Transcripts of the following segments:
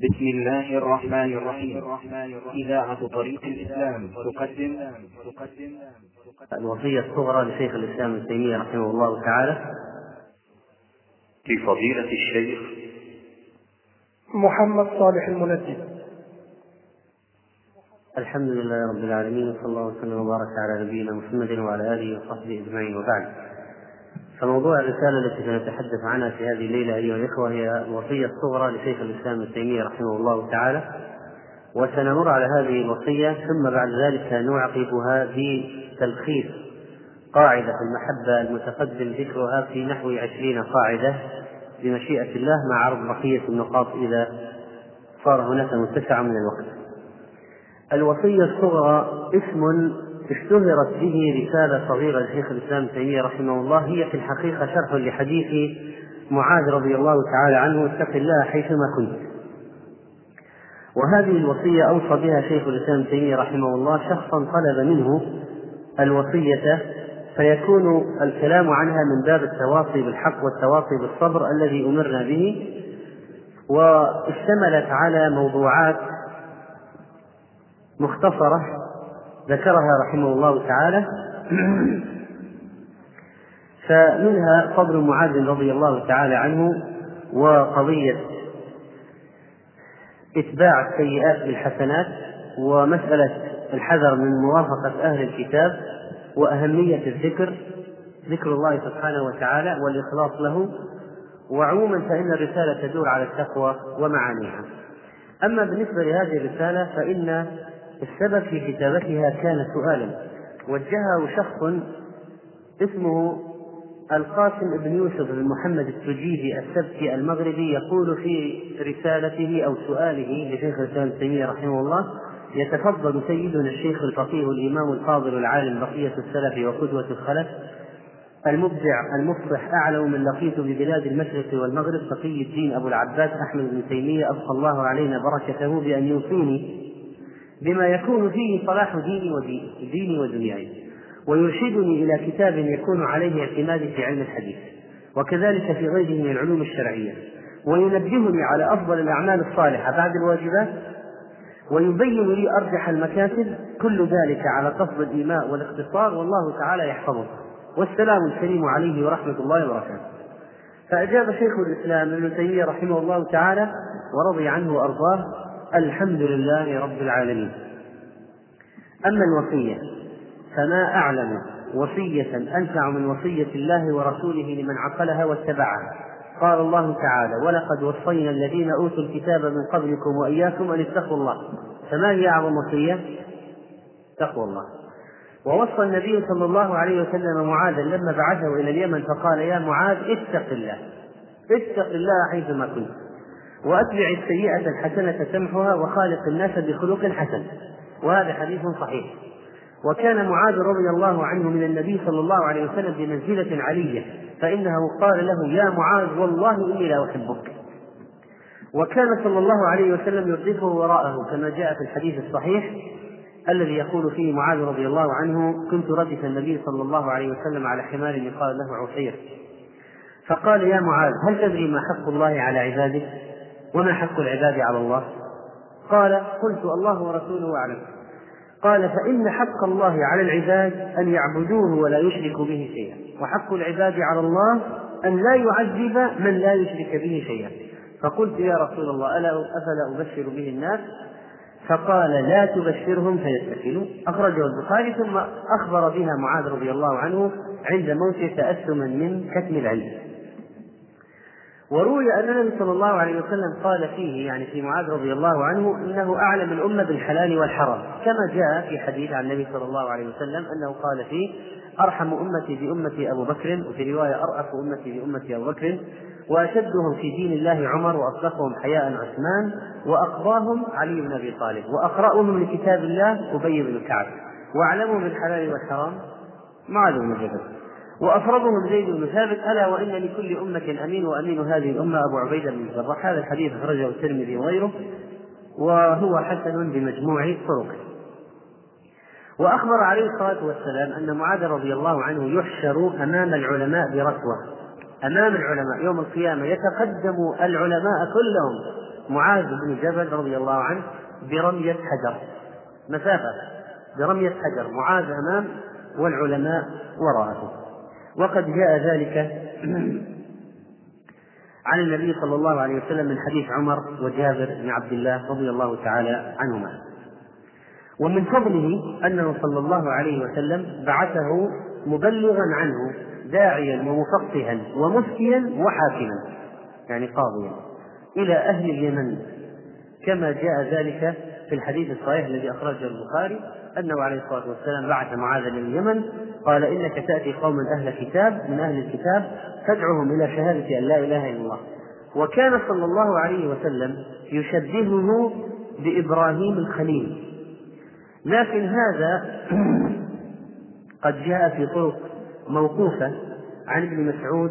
بسم الله الرحمن الرحيم. إذاعة طريق الإسلام تقدم. تقدم الوصية الصغرى لشيخ الإسلام ابن تيمية رحمه الله تعالى. لفضيلة الشيخ. محمد صالح المنجد. الحمد لله رب العالمين وصلى الله وسلم وبارك على نبينا محمد وعلى آله وصحبه أجمعين وبعد. فموضوع الرسالة التي سنتحدث عنها في هذه الليلة أيها الإخوة هي الوصية الصغرى لشيخ الإسلام ابن تيمية رحمه الله تعالى وسنمر على هذه الوصية ثم بعد ذلك نعقبها بتلخيص قاعدة المحبة المتقدم ذكرها في نحو عشرين قاعدة بمشيئة الله مع عرض بقية النقاط إذا صار هناك متسع من الوقت. الوصية الصغرى اسم اشتهرت به رسالة صغيرة لشيخ الإسلام ابن تيمية رحمه الله. هي في الحقيقة شرح لحديث معاذ رضي الله تعالى عنه. اتق الله حيثما كنت. وهذه الوصية أوصى بها شيخ الإسلام ابن تيمية رحمه الله. شخصا طلب منه الوصية فيكون الكلام عنها من باب التواصي بالحق والتواصي بالصبر الذي أمرنا به. واشتملت على موضوعات مختصرة ذكرها رحمه الله تعالى. فمنها فضل معاذ رضي الله تعالى عنه وقضية إتباع السيئات بالحسنات ومسألة الحذر من موافقة أهل الكتاب وأهمية الذكر ذكر الله سبحانه وتعالى والإخلاص له. وعموما فإن الرسالة تدور على التقوى ومعانيها. أما بالنسبة لهذه الرسالة فإن السبب في كتابتها كان سؤالا. وجهه شخص اسمه القاسم بن يوسف بن محمد التجيبي السبتي المغربي يقول في رسالته أو سؤاله لشيخ الإسلام ابن تيمية رحمه الله يتفضل سيدنا الشيخ الفقيه الإمام الفاضل العالم بقية السلف وقدوة الخلف المبدع المفصح أعلم من لقيت ببلاد المشرق والمغرب تقي الدين أبو العباس أحمد بن تيمية أبقى الله علينا بركته بأن يوصيني بما يكون فيه صلاح ديني وديني ودنياي. ويرشدني إلى كتاب يكون عليه اعتمادي في علم الحديث. وكذلك في غيره من العلوم الشرعية. وينبهني على أفضل الأعمال الصالحة بعد الواجبات. ويبين لي أرجح المكاسب كل ذلك على قصد الإيماء والاختصار. والله تعالى يحفظه. والسلام الكريم عليه ورحمة الله وبركاته. فأجاب شيخ الإسلام ابن تيمية رحمه الله تعالى ورضي عنه وأرضاه الحمد لله رب العالمين. أما الوصية فما أعلم وصية أنفع من وصية الله ورسوله لمن عقلها واتبعها. قال الله تعالى ولقد وصينا الذين أوتوا الكتاب من قبلكم وإياكم أن اتقوا الله. فما هي أعظم وصية؟ تقوى الله. ووصى النبي صلى الله عليه وسلم معاذا لما بعثه إلى اليمن فقال يا معاذ اتق الله. اتق الله حيثما كنت. وأتبع السيئة الحسنة تمحها وخالق الناس بخلق حسن. وهذا حديث صحيح. وكان معاذ رضي الله عنه من النبي صلى الله عليه وسلم بمنزلة علية فإنه قال له يا معاذ والله إني لا أحبك. وكان صلى الله عليه وسلم يردفه وراءه كما جاء في الحديث الصحيح الذي يقول فيه معاذ رضي الله عنه كنت ردف النبي صلى الله عليه وسلم على حمار يقال له عصير. فقال يا معاذ هل تدري ما حق الله على عباده؟ وما حق العباد على الله؟ قال قلت الله ورسوله أعلم. قال فإن حق الله على العباد أن يعبدوه ولا يشركوا به شيئا. وحق العباد على الله أن لا يعذب من لا يشرك به شيئا. فقلت يا رسول الله ألا أفلا أبشر به الناس؟ فقال لا تبشرهم فيتكلوا. أخرجه البخاري ثم أخبر بها معاذ رضي الله عنه عند موته تأثما من كتم العلم. وروي أن النبي صلى الله عليه وسلم قال فيه يعني في معاذ رضي الله عنه إنه أعلم الأمة بالحلال والحرام. كما جاء في حديث عن النبي صلى الله عليه وسلم أنه قال فيه أرحم أمتي بأمتي أبو بكر وفي رواية أرأف أمتي بأمتي أبو بكر وأشدهم في دين الله عمر وأصدقهم حياء عثمان وأقضاهم علي بن أبي طالب وأقرأهم لكتاب الله أبي بن كعب. وأعلمهم بالحلال والحرام معاذ بن جبل. وأفرضهم زيد بن ثابت ألا وإن لكل أمة أمين وأمين هذه الأمة أبو عبيدة بن الجراح. هذا الحديث أخرجه الترمذي وغيره وهو حسن بمجموع طرقه. وأخبر عليه الصلاة والسلام أن معاذ رضي الله عنه يحشر أمام العلماء برتوة أمام العلماء يوم القيامة يتقدم العلماء كلهم. معاذ بن جبل رضي الله عنه برمية حجر. مسافة. برمية حجر. معاذ أمام والعلماء وراءه. وقد جاء ذلك عن النبي صلى الله عليه وسلم من حديث عمر وجابر بن عبد الله رضي الله تعالى عنهما. ومن فضله أنه صلى الله عليه وسلم بعثه مبلغا عنه داعيا ومفقها ومفتيا وحاكما يعني قاضيا إلى أهل اليمن. كما جاء ذلك في الحديث الصحيح الذي أخرجه البخاري أنه عليه الصلاة والسلام بعث معاذا إلى اليمن قال إنك تأتي قوما أهل كتاب من أهل الكتاب تدعوهم إلى شهادة أن لا إله إلا الله. وكان صلى الله عليه وسلم يشبهه بإبراهيم الخليل. لكن هذا قد جاء في طرق موقوفة عن ابن مسعود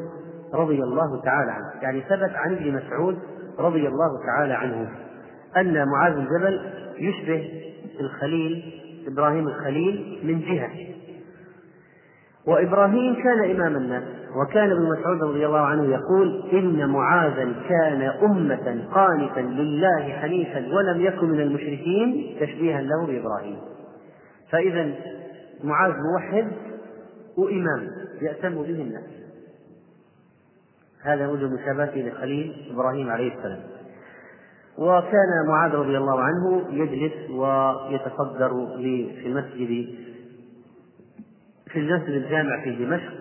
رضي الله تعالى عنه. يعني ثبت عن ابن مسعود رضي الله تعالى عنه أن معاذ بن جبل يشبه الخليل إبراهيم الخليل من جهة. وإبراهيم كان إمام الناس وكان ابن مسعود رضي الله عنه يقول إن معاذا كان أمة قانتا لله حنيفا ولم يكن من المشركين تشبيها له بإبراهيم. فإذا معاذ موحد وإمام يأتم به الناس. هذا وجه مشابهته لخليل إبراهيم عليه السلام. وكان معاذ رضي الله عنه يجلس ويتصدر في المسجد في المسجد الجامع في دمشق.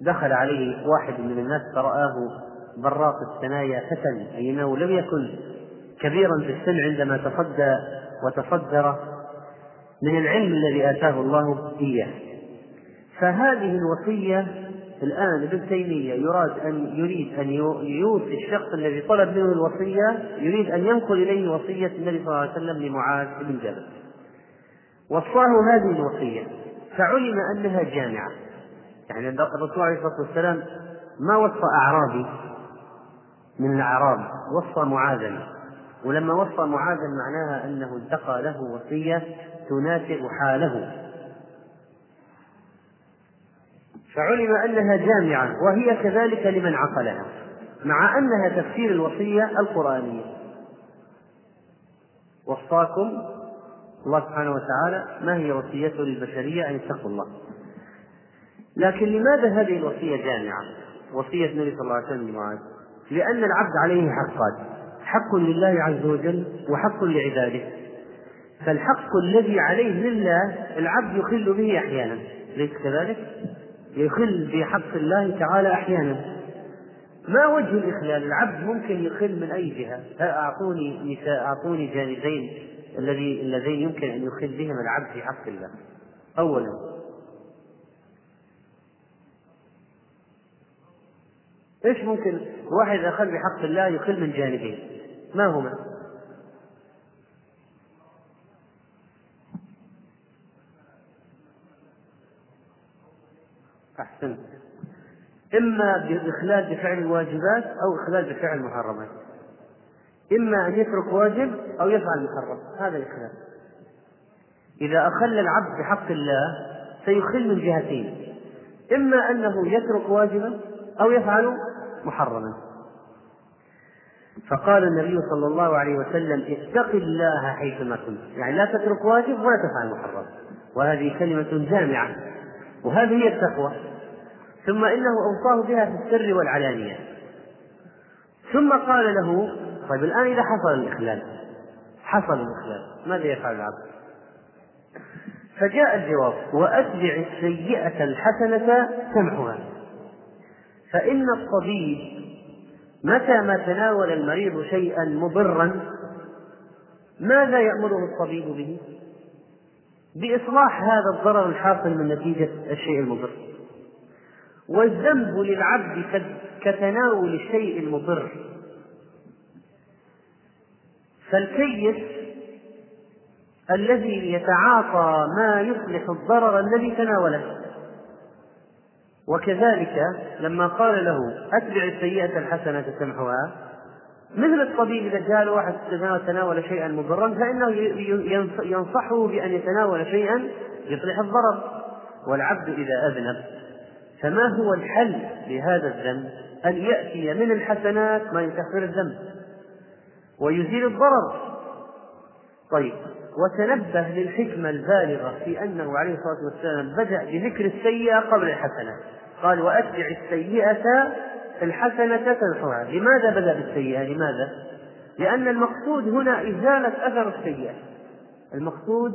دخل عليه واحد من الناس فرآه براق الثنايا فتى أي أنه لم يكن كبيرا في السن عندما تصدى وتصدر من العلم الذي آتاه الله إياه. فهذه الوصية الآن ابن تيمية يراد أن يريد أن يوصي الشخص الذي طلب منه الوصية يريد أن ينقل إليه وصية النبي صلى الله عليه وسلم لمعاذ بن جبل. وصاه هذه الوصية. فعلم أنها جامعة. يعني الرسول عليه الصلاة والسلام ما وصى أعرابي من الأعراب وصى معاذا. ولما وصى معاذا معناها أنه انتقى له وصية تناسب حاله. فعلم أنها جامعة وهي كذلك لمن عقلها مع أنها تفسير الوصية القرآنية. وصاكم الله سبحانه وتعالى ما هي وصيته للبشرية أن يتقوا الله. لكن لماذا هذه الوصية جامعة؟ وصية النبي صلى الله عليه وسلم لمعاذ. لأن العبد عليه حقان حق لله عز وجل وحق لعباده. فالحق الذي عليه لله العبد يخل به أحيانا ليس كذلك؟ يخل بحق الله تعالى أحيانا. ما وجه الإخلال؟ العبد ممكن يخل من أي جهة. أعطوني نساء أعطوني جانبين الذي اللذين يمكن أن يخل بهما العبد في حق الله؟ أولا. إيش ممكن واحد اخذ بحق الله يخل من جانبين؟ ما هما؟ أحسنت. إما بإخلال بفعل الواجبات أو إخلال بفعل المحرمات. إما أن يترك واجب أو يفعل محرم هذا الإخلال إذا أخل العبد بحق الله سيخل من جهتين. إما أنه يترك واجبا أو يفعل محرما. فقال النبي صلى الله عليه وسلم اتق الله حيثما كنت. يعني لا تترك واجب ولا تفعل محرم. وهذه كلمة جامعة. وهذه هي التقوى ثم إنه أوصاه بها في السر والعلانية ثم قال له طيب الآن إذا حصل الإخلال حصل الإخلال ماذا يفعل العبد؟ فجاء الجواب وأتبع السيئة الحسنة تمحها فإن الطبيب متى ما تناول المريض شيئا مضرا ماذا يأمره الطبيب به؟ بإصلاح هذا الضرر الحاصل من نتيجة الشيء المضر. والذنب للعبد كتناول الشيء المضر. فالكيس الذي يتعاطى ما يصلح الضرر الذي تناوله. وكذلك لما قال له أتبع السيئة الحسنة تمحها مثل الطبيب إذا جاء واحد تناول شيئا مضرا فإنه ينصحه بأن يتناول شيئا يصلح الضرر. والعبد إذا أذنب فما هو الحل لهذا الذنب؟ أن يأتي من الحسنات ما يكفر الذنب ويزيل الضرر. طيب وتنبه للحكمة البالغة في أنه عليه الصلاة والسلام بدأ بذكر السيئة قبل الحسنة قال وأتبع السيئة الحسنة تمحوها لماذا بدأ بالسيئة؟ لماذا؟ لأن المقصود هنا إزالة أثر السيئة. المقصود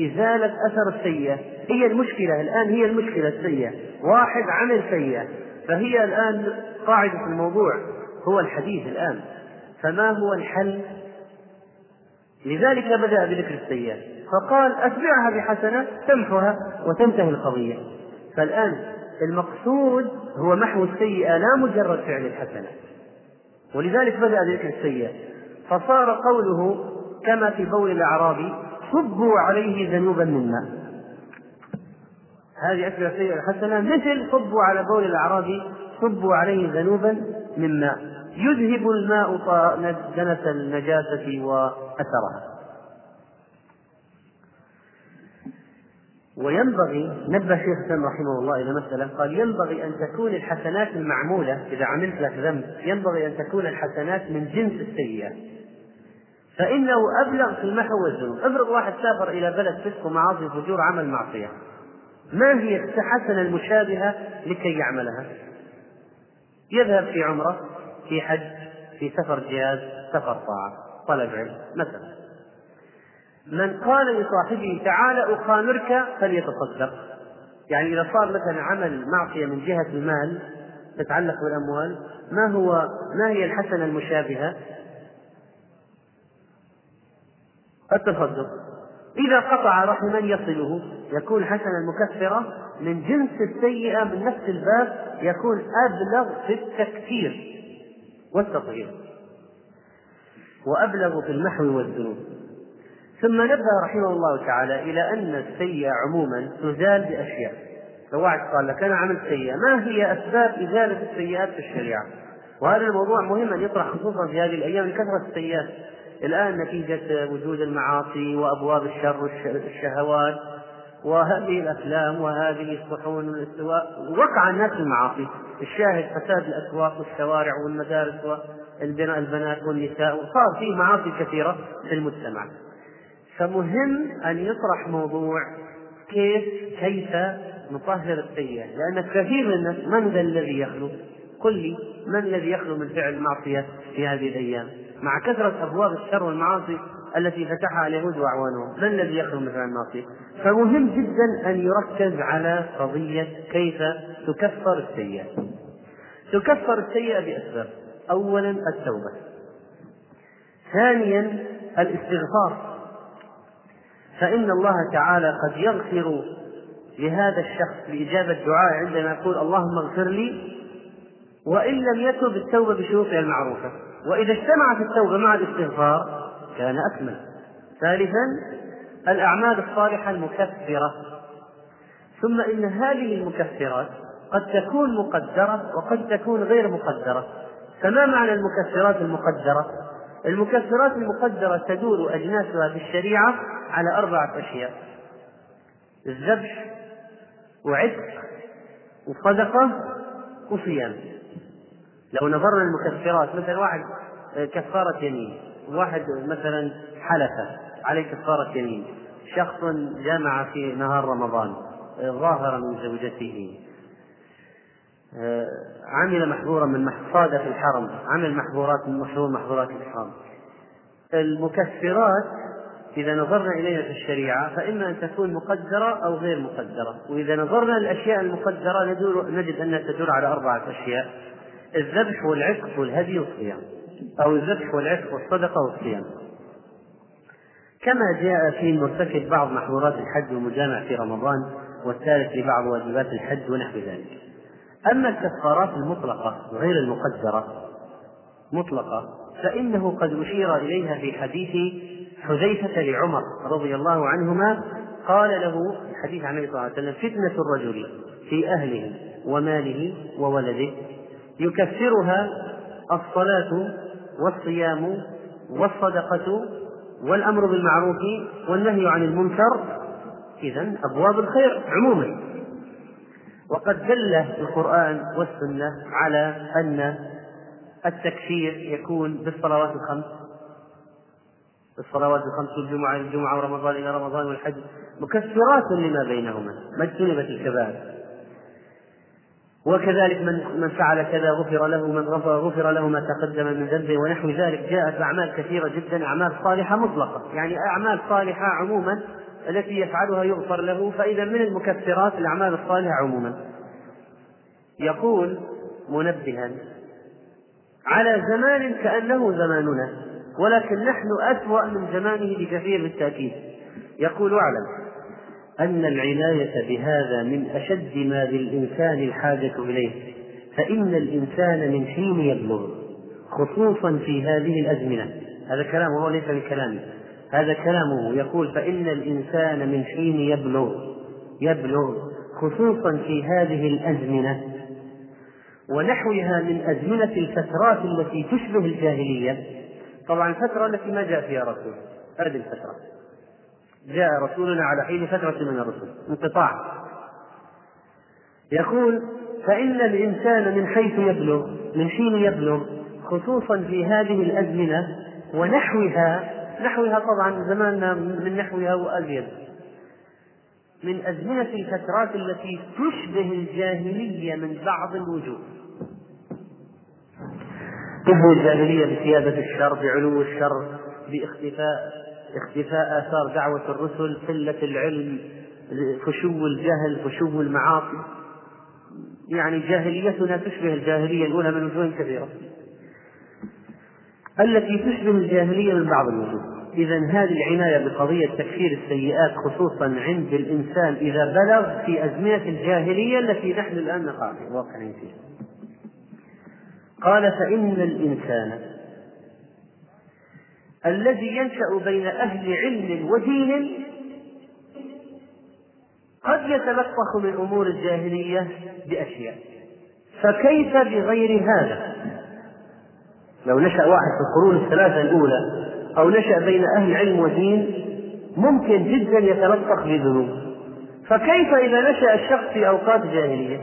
إزالة أثر السيئة. هي المشكلة. الآن هي المشكلة السيئة. واحد عمل سيئة. فهي الآن قاعدة الموضوع. هو الحديث الآن. فما هو الحل؟ لذلك بدأ بذكر السيئة. فقال أتبعها بحسنة تمحها وتنتهي القضية. فالآن المقصود هو محو السيئة لا مجرد فعل الحسنة. ولذلك بدأ بذكر السيئة. فصار قوله كما في بول الأعرابي صبوا عليه ذنوبا من ماء. هذه أكبر السيئة الحسنة مثل صبوا على بول الأعرابي صبوا عليه ذنوبا من ماء. يذهب الماء دنس النجاسة وأثرها. وينبغي نبه شيخ الاسلام رحمه الله إلى مسألة قال ينبغي أن تكون الحسنات المعمولة إذا عملت لك ذنب ينبغي أن تكون الحسنات من جنس السيئات فإنه أبلغ في المحو والذنوب. افرض واحد سافر إلى بلد فسق ومعاصي وفجور عمل معصية. ما هي الحسنه المشابهة لكي يعملها؟ يذهب في عمرة في حج في سفر جهاد سفر طاعة طلب علم مثلا. من قال لصاحبه تعال أخامرك فليتصدق. يعني إذا صار مثلا عمل معصية من جهة المال تتعلق بالأموال ما هو ما هي الحسنة المشابهة؟ التصدق. إذا قطع رحما يصله يكون حسنة مكفرة من جنس السيئة من نفس الباب يكون أبلغ في التكفير والتطهير. وأبلغ في المحو والذنوب. ثم نبه رحمه الله تعالى إلى أن السيئة عموما تزال بأشياء. لو واحد قال لك أنا عملت سيئة. ما هي أسباب إزالة السيئات في الشريعة؟ وهذا الموضوع مهم أن يطرح خصوصا في هذه الأيام لكثرة السيئات. الآن نتيجة وجود المعاصي وأبواب الشر والشهوات وهذه الأفلام وهذه الصحون والاستواء. وقع الناس المعاصي. الشاهد فساد الأسواق والشوارع والمدارس والبناء البنات والنساء. وصار فيه معاصي كثيرة في المجتمع. فمهم أن يطرح موضوع كيف كيف نطهر السيئة لأن كثير من الناس من ذا الذي يخلو؟ قل لي من الذي يخلو من فعل المعصية في هذه الأيام؟ مع كثرة أبواب الشر والمعاصي التي فتحها اليهود وأعوانهم، من الذي يخلو من فعل المعصية؟ فمهم جدا أن يركز على قضية كيف تكفر السيئة. تكفر السيئة بأسباب، أولا التوبة. ثانيا الاستغفار فإن الله تعالى قد يغفر لهذا الشخص بإجابة دعاء عندما يقول اللهم اغفر لي وإن لم يتب التوبة بشروطها المعروفة. وإذا اجتمعت التوبة مع الاستغفار كان أكمل. ثالثا الأعمال الصالحة المكفرة. ثم إن هذه المكفرات قد تكون مقدرة وقد تكون غير مقدرة. فما معنى المكفرات المقدرة؟ المكفرات المقدرة تدور أجناسها في الشريعة على أربعة أشياء الذبح وعتق وصدقة وصيام. لو نظرنا المكفرات مثلا واحد كفارة يمين واحد مثلا حلف عليه كفارة يمين. شخص جامع في نهار رمضان ظاهرا من زوجته عمل محظورا من صاد في الحرم. عمل محظورات من محظور محظورات الإحرام المكفرات إذا نظرنا إليها في الشريعة فإما أن تكون مقدرة أو غير مقدرة. وإذا نظرنا للأشياء المقدرة نجد أنها تدور على أربعة أشياء الذبح والعتق والهدي والصيام أو الذبح والعتق والصدقة والصيام. كما جاء في مرتكب بعض محظورات الحج والمجامع في رمضان والثالث لبعض واجبات الحج ونحو ذلك. أما الكفارات المطلقة غير المقدرة مطلقة فإنه قد أشير إليها في حديث حذيفة لعمر رضي الله عنهما قال له في حديث عن النبي صلى الله عليه وسلم فتنة الرجل في أهله وماله وولده يكفرها الصلاة والصيام والصدقة والأمر بالمعروف والنهي عن المنكر إذا أبواب الخير عموما. وقد دل القرآن والسنة على أن التكفير يكون بالصلوات الخمس. الصلوات الخمس والجمعة الجمعة ورمضان إلى رمضان والحج. مكفرات لما بينهما. ما اجتنبت الكبائر. وكذلك من من فعل كذا غفر له من غفر غفر له ما تقدم من ذنبه ونحو ذلك. جاءت أعمال كثيرة جدا أعمال صالحة مطلقة. يعني أعمال صالحة عموما التي يفعلها يغفر له فإذا من المكفرات الأعمال الصالحة عموما. يقول منبها على زمان كأنه زماننا ولكن نحن أسوأ من زمانه بكثير بالتأكيد يقول أعلم أن العناية بهذا من أشد ما للإنسان الحاجة إليه فإن الإنسان من حين يبلغ خصوصا في هذه الأزمنة. هذا كلامه هو ليس بكلامي. هذا كلامه. يقول فإن الإنسان من حين يبلغ يبلغ خصوصا في هذه الأزمنة ونحوها من أزمنة الفترات التي تشبه الجاهلية. طبعا الفترة التي ما جاء فيها رسول هذه الفترة. جاء رسولنا على حين فترة من الرسل انقطاع. يقول فإن الإنسان من حيث يبلغ من حين يبلغ خصوصا في هذه الأزمنة ونحوها نحوها طبعا زماننا من نحوها وأزيد. من أزمنة الفترات التي تشبه الجاهلية من بعض الوجوه. تشبه الجاهلية بسيادة الشر بعلو الشر باختفاء اختفاء آثار دعوة الرسل قلة العلم فشو الجهل فشو المعاصي. يعني جاهليتنا تشبه الجاهلية الأولى من وجوه كثيرة. التي تشبه الجاهلية من بعض الوجوه. إذا هذه العناية بقضية تكفير السيئات خصوصا عند الإنسان إذا بلغ في أزمنة الجاهلية التي نحن الآن نقع في واقعين فيها. قال فإن الإنسان الذي ينشأ بين أهل علم ودين قد يتلطخ من أمور الجاهلية بأشياء فكيف بغير هذا لو نشأ واحد في القرون الثلاثة الأولى أو نشأ بين أهل علم ودين ممكن جدا يتلطخ بذنوب. فكيف إذا نشأ الشخص في أوقات جاهلية؟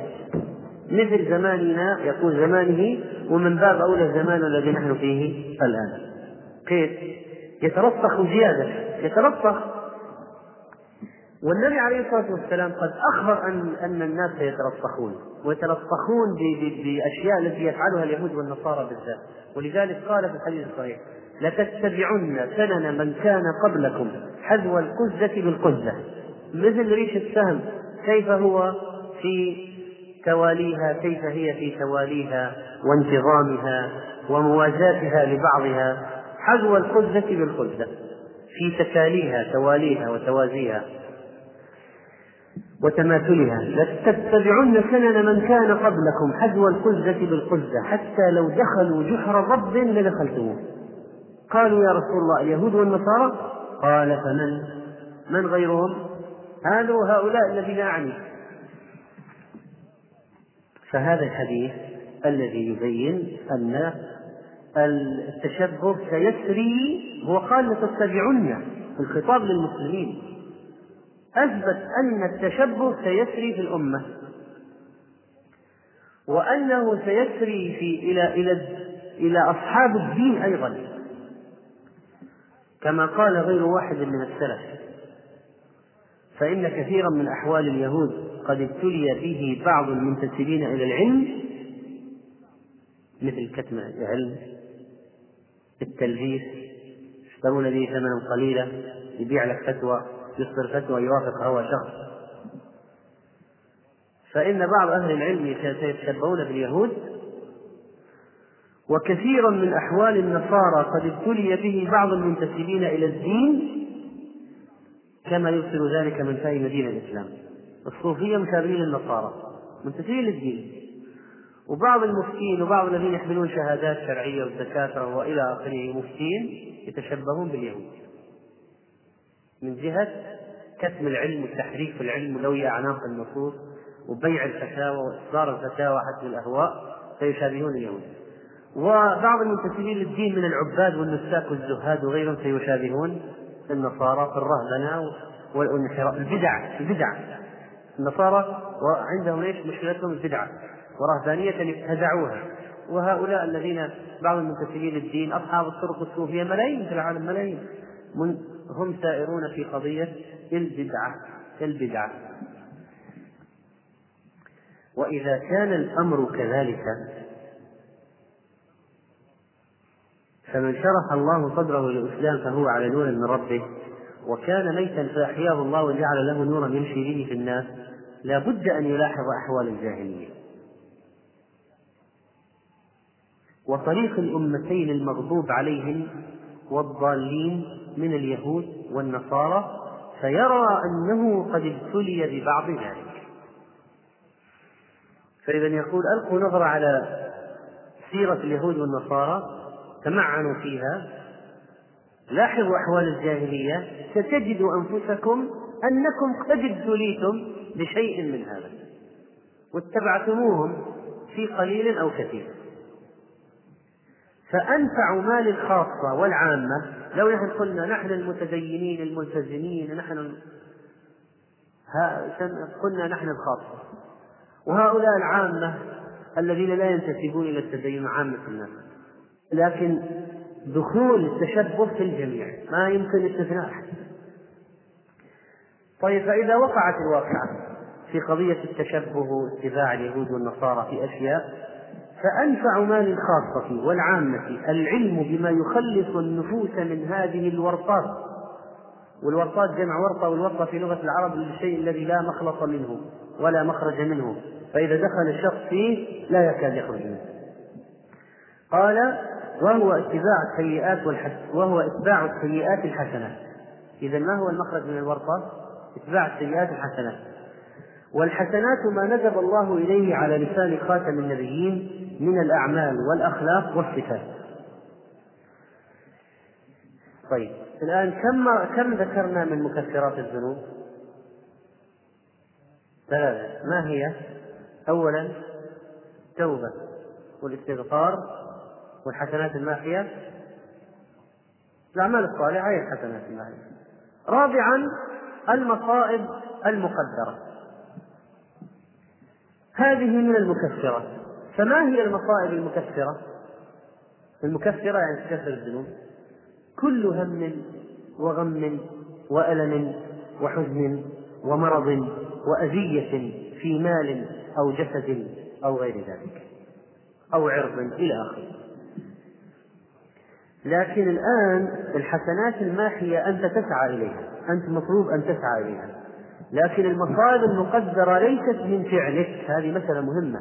مثل زماننا يقول زمانه ومن باب أولى الزمان الذي نحن فيه الآن. كيف؟ يتلطخ زيادة يتلطخ والنبي عليه الصلاة والسلام قد أخبر أن أن الناس يتلطخون ويتلطخون بأشياء التي يفعلها اليهود والنصارى بالذات. ولذلك قال في الحديث الصحيح لتتبعن سنن من كان قبلكم حذو القزة بالقزة. مثل ريش السهم كيف هو في تواليها؟ كيف هي في تواليها وانتظامها وموازاتها لبعضها؟ حذو القزة بالقزة. في تكاليها تواليها وتوازيها وتماثلها. لتتبعن سنن من كان قبلكم حذو القزة بالقزة حتى لو دخلوا جحر رب لدخلتموه. قالوا يا رسول الله اليهود والنصارى؟ قال فمن؟ من غيرهم؟ هذا هؤلاء الذين أعني. فهذا الحديث الذي يبين أن التشبه سيسري هو قال لتتبعن الخطاب للمسلمين. أثبت أن التشبه سيسري في الأمة. وأنه سيسري في إلى إلى إلى أصحاب الدين أيضا. كما قال غير واحد من السلف. فإن كثيرا من أحوال اليهود قد ابتلي به بعض المنتسبين إلى العلم مثل كتم العلم التلبيس يشترون به ثمنا قليلا يبيع لك فتوى يصدر فتوى يوافق هوى شخص. فإن بعض أهل العلم سيتشبهون باليهود وكثيرا من أحوال النصارى قد ابتلي به بعض المنتسبين إلى الدين كما يبصر ذلك من فهم دين الإسلام. الصوفية مشابهين للنصارى منتسبين للدين. وبعض المفتين وبعض الذين يحملون شهادات شرعية والدكاترة وإلى آخره مفتين يتشبهون باليهود. من جهة كتم العلم وتحريف العلم ولوي أعناق النصوص وبيع الفتاوى وإصدار الفتاوى حسب الأهواء فيشابهون اليهود. وبعض المنتسبين للدين من العباد والنساك والزهاد وغيرهم سيشابهون النصارى في الرهبنة والانحراف. البدع البدع. النصارى وعندهم إيش؟ مشكلتهم البدعة ورهبانية ابتدعوها وهؤلاء الذين بعض المنتسبين للدين أصحاب الطرق الصوفية ملايين في العالم ملايين. هم سائرون في قضية البدعة البدعة وإذا كان الأمر كذلك فمن شرح الله صدره للإسلام فهو على نور من ربه وكان ميتا فأحياه الله وجعل له نورا يمشي به في الناس لا بد أن يلاحظ أحوال الجاهلية. وطريق الأمتين المغضوب عليهم والضالين من اليهود والنصارى فيرى أنه قد ابتلي ببعض ذلك. فإذا يقول ألقوا نظرة على سيرة اليهود والنصارى تمعنوا فيها. لاحظوا أحوال الجاهلية. ستجدوا أنفسكم أنكم قد ابتليتم بشيء من هذا واتبعتموهم في قليل أو كثير. فأنفع ما للخاصة والعامة. لو نحن قلنا نحن المتدينين الملتزمين نحن قلنا نحن الخاصة. وهؤلاء العامة الذين لا ينتسبون إلى التدين عامة الناس. لكن دخول التشبه في الجميع ما يمكن استثناء أحد. طيب فإذا وقعت الواقعة في قضية التشبه واتباع اليهود والنصارى في أشياء فأنفع ما للخاصة والعامة العلم بما يخلص النفوس من هذه الورطات. والورطات جمع ورطة والورطة في لغة العرب الشيء الذي لا مخلص منه ولا مخرج منه. فإذا دخل الشخص فيه لا يكاد يخرج منه. قال وهو اتباع السيئات والحس وهو اتباع السيئات الحسنات إذا ما هو المخرج من الورطة؟ اتباع السيئات الحسنات والحسنات ما ندب الله إليه على لسان خاتم النبيين من الأعمال والأخلاق والصفات طيب الآن كم كم ذكرنا من مكفرات الذنوب؟ ثلاثة ما هي؟ أولا التوبة والاستغفار والحسنات الماحية الأعمال الصالحة هي الحسنات الماحية رابعا المصائب المقدرة. هذه من المكفرة. فما هي المصائب المكفرة؟ المكفرة يعني تكفر الذنوب. كل هم وغم وألم وحزن ومرض وأذية في مال أو جسد أو غير ذلك أو عرض إلى آخره لكن الآن الحسنات الماحية أنت تسعى إليها. أنت مطلوب أن تسعى إليها. لكن المصائب المقدرة ليست من فعلك. هذه مسألة مهمة.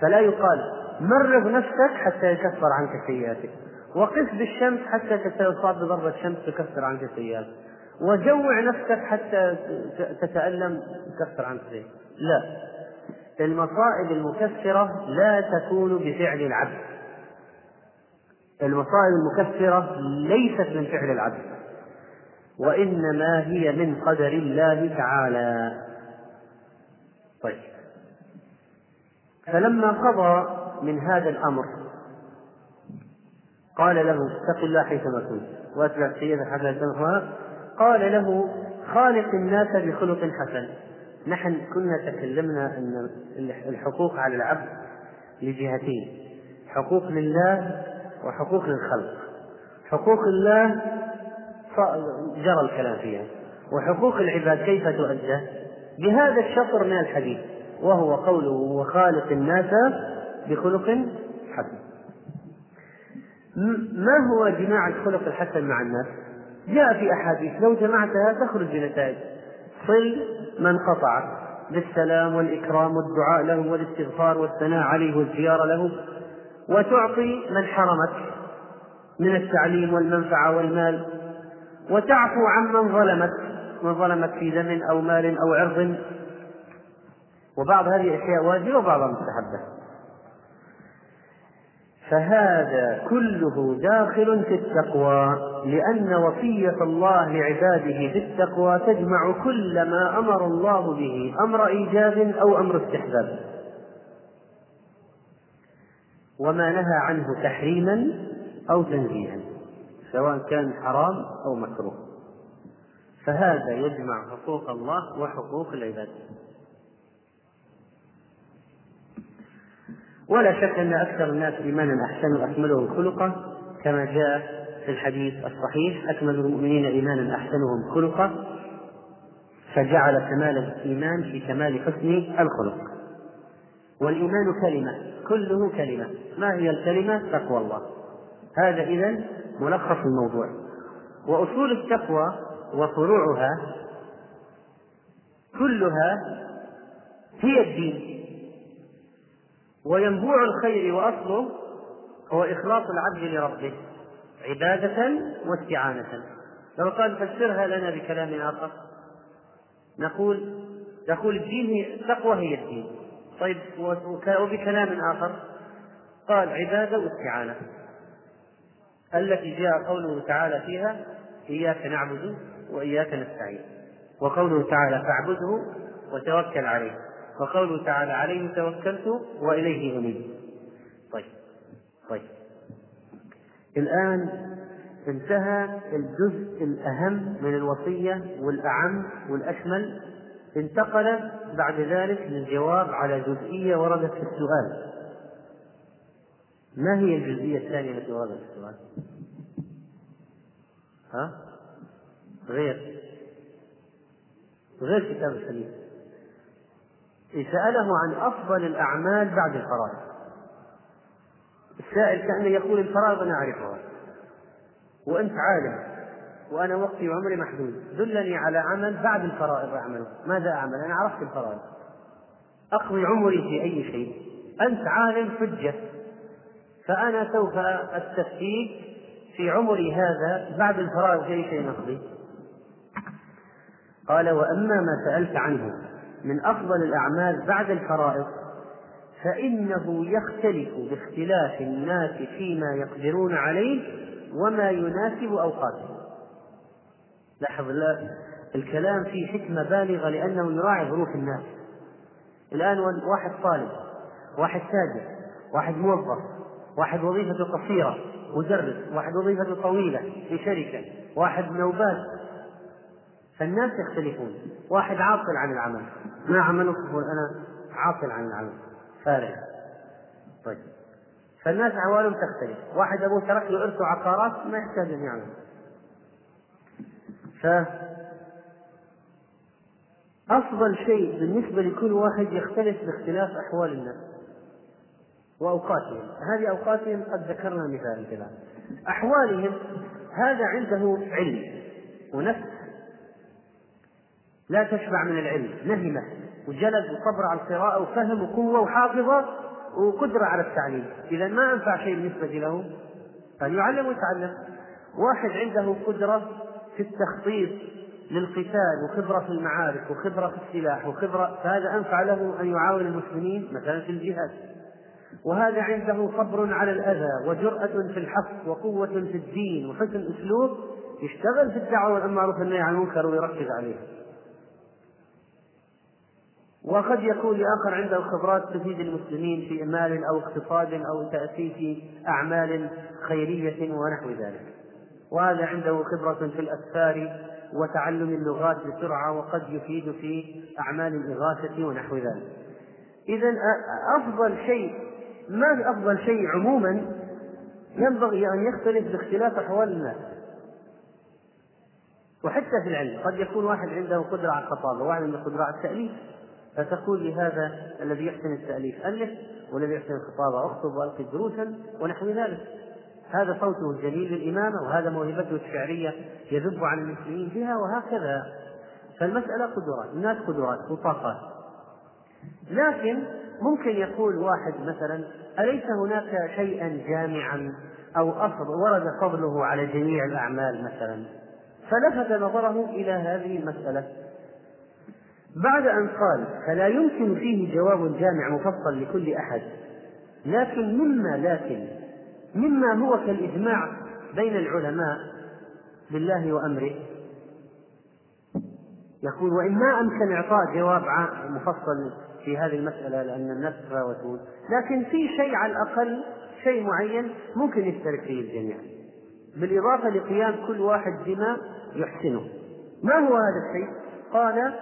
فلا يقال مرض نفسك حتى يكفر عنك سيئاتك. وقف بالشمس حتى تصاب بضربة شمس تكفر عنك سيئاتك. وجوع نفسك حتى تتألم تكفر عنك سيئاتك. لا. المصائب المكفرة لا تكون بفعل العبد. المصائب المكفرة ليست من فعل العبد وإنما هي من قدر الله تعالى. طيب. فلما قضى من هذا الأمر قال له اتق الله حيثما كنت وأتبع حتى تمحوها قال له خالق الناس بخلق حسن. نحن كنا تكلمنا أن الحقوق على العبد لجهتين حقوق لله وحقوق للخلق حقوق الله جرى الكلام فيها. وحقوق العباد كيف تؤدى؟ بهذا الشطر من الحديث. وهو قوله وخالق الناس بخلق حسن. ما هو جماع الخلق الحسن مع الناس؟ جاء في أحاديث لو جمعتها تخرج بنتائج. صل من قطعك بالسلام والإكرام والدعاء له والاستغفار والثناء عليه والزيارة له. وتعطي من حرمك من التعليم والمنفعة والمال وتعفو عمن ظلمك من ظلمك في دم أو مال أو عرض. وبعض هذه الأشياء واجبة وبعضها مستحبة. فهذا كله داخل في التقوى لأن وصية الله لعباده في التقوى تجمع كل ما أمر الله به أمر إيجاب أو أمر استحباب. وما نهى عنه تحريما أو تنزيها سواء كان حرام أو مكروه. فهذا يجمع حقوق الله وحقوق العباد. ولا شك أن أكثر الناس إيمانا أحسن وأكملهم خلقا كما جاء في الحديث الصحيح أكمل المؤمنين إيمانا أحسنهم خلقا فجعل كمال الإيمان في كمال حسن الخلق. والإيمان كلمة. كله كلمة. ما هي الكلمة؟ تقوى الله. هذا إذا ملخص الموضوع. وأصول التقوى وفروعها كلها هي الدين. وينبوع الخير وأصله هو إخلاص العبد لربه عبادة واستعانة. لو قال فسرها لنا بكلام آخر. نقول نقول الدين هي التقوى هي الدين. طيب وبكلام آخر قال عبادة واستعانة. التي جاء قوله تعالى فيها إياك نعبد وإياك نستعين وقوله تعالى فاعبده وتوكل عليه وقوله تعالى عليه توكلت وإليه أنيب. طيب طيب. الآن انتهى الجزء الأهم من الوصية والأعم والأشمل انتقل بعد ذلك للجواب على جزئية وردت في السؤال. ما هي الجزئية الثانية التي وردت في السؤال؟ ها؟ غير. غير كتاب الحديث. سأله عن أفضل الأعمال بعد الفرائض. السائل كأنه يقول الفرائض أنا أعرفها. وأنت عالم. وأنا وقتي وعمري محدود. دلني على عمل بعد الفرائض أعمله ماذا أعمل؟ أنا عرفت الفرائض. أقضي عمري في أي شيء. أنت عالم حجة. فأنا سوف أستفتيك في عمري هذا بعد الفرائض في أي شيء نقضي قال وأما ما سألت عنه من أفضل الأعمال بعد الفرائض فإنه يختلف باختلاف الناس فيما يقدرون عليه وما يناسب أوقاتهم لاحظ الكلام فيه حكمة بالغة لأنه يراعي ظروف الناس. الآن واحد طالب واحد تاجر واحد موظف واحد وظيفته قصيرة مدرس واحد وظيفته طويلة في شركة واحد نوبات. فالناس يختلفون. واحد عاطل عن العمل. ما عمله يقول أنا عاطل عن العمل. فارغ. طيب. فالناس أحوالهم تختلف. واحد أبوه ترك له إرث عقارات ما يحتاج أن يعمل. ف أفضل شيء بالنسبة لكل واحد يختلف باختلاف أحوال الناس وأوقاتهم. هذه أوقاتهم قد ذكرنا مثال كذا. أحوالهم هذا عنده علم ونفس لا تشبع من العلم نهمة وجلد وصبر على القراءة وفهم وقوة وحافظة وقدرة على التعليم. إذا ما أنفع شيء بالنسبة له أن يعلم ويتعلم. واحد عنده قدرة في التخطيط للقتال وخبرة في المعارك وخبرة في السلاح وخبرة فهذا أنفع له أن يعاون المسلمين مثلا في الجهاد. وهذا عنده صبر على الأذى وجرأة في الحق وقوة في الدين وحسن أسلوب يشتغل في الدعوة والأمر والنهي عن المنكر ويركز عليه. وقد يكون لآخر عنده خبرات تفيد المسلمين في مال أو اقتصاد أو تأسيس أعمال خيرية ونحو ذلك. وهذا عنده خبرة في الأسفار وتعلم اللغات بسرعة وقد يفيد في أعمال الإغاثة ونحو ذلك. إذا أفضل شيء ما أفضل شيء عموما؟ ينبغي أن يختلف باختلاف أحوال الناس. وحتى في العلم قد يكون واحد عنده قدرة على الخطابة وواحد عنده قدرة على التأليف. فتقول لهذا الذي يحسن التأليف ألف والذي يحسن الخطابة أخطب وألقي دروسا ونحو ذلك. هذا صوته الجليل للإمامة وهذا موهبته الشعرية يذب عن المسلمين بها وهكذا. فالمسألة قدرات الناس قدرات وطاقات. لكن ممكن يقول واحد مثلا أليس هناك شيئا جامعا أو أصل ورد فضله على جميع الأعمال مثلا؟ فلفت نظره إلى هذه المسألة. بعد أن قال فلا يمكن فيه جواب جامع مفصل لكل أحد لكن مما لكن مما هو كالإجماع بين العلماء بالله وأمره. يقول وإن ما أمكن إعطاء جواب مفصل في هذه المسألة لأن الناس تفاوتون لكن في شيء على الأقل شيء معين ممكن يشترك فيه الجميع. بالإضافة لقيام كل واحد بما يحسنه. ما هو هذا الشيء؟ قال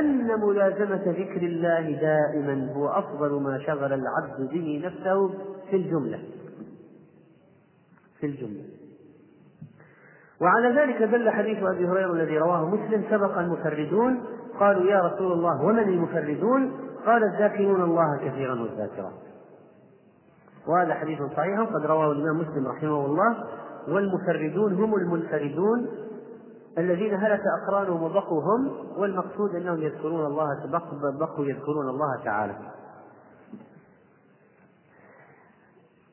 أن ملازمة ذكر الله دائما هو أفضل ما شغل العبد به نفسه في الجملة. في الجملة وعلى ذلك دل حديث أبي هريرة الذي رواه مسلم سبق المفردون قالوا يا رسول الله ومن المفردون؟ قال الذاكرون الله كثيرا والذاكرات. وهذا حديث صحيح قد رواه الإمام مسلم رحمه الله والمفردون هم المنفردون الذين هلك أقرانهم وبقوا هم والمقصود أنهم يذكرون الله بقوا يذكرون الله تعالى.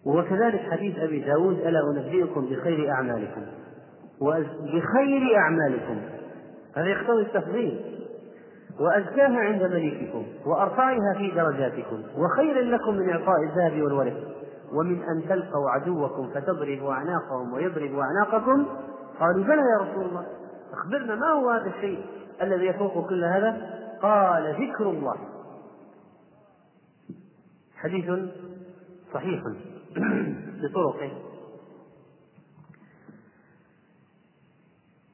وكذلك حديث أبي داود ألا أنبئكم بخير أعمالكم؟ بخير أعمالكم. هذا يقتضي التفضيل. وأزكاها عند مليككم وأرفعها في درجاتكم وخير لكم من إعطاء الذهب والورق ومن أن تلقوا عدوكم فتضربوا أعناقهم ويضربوا أعناقكم. قالوا بلى يا رسول الله أخبرنا ما هو هذا الشيء الذي يفوق كل هذا؟ قال ذكر الله. حديث صحيح. بطرقه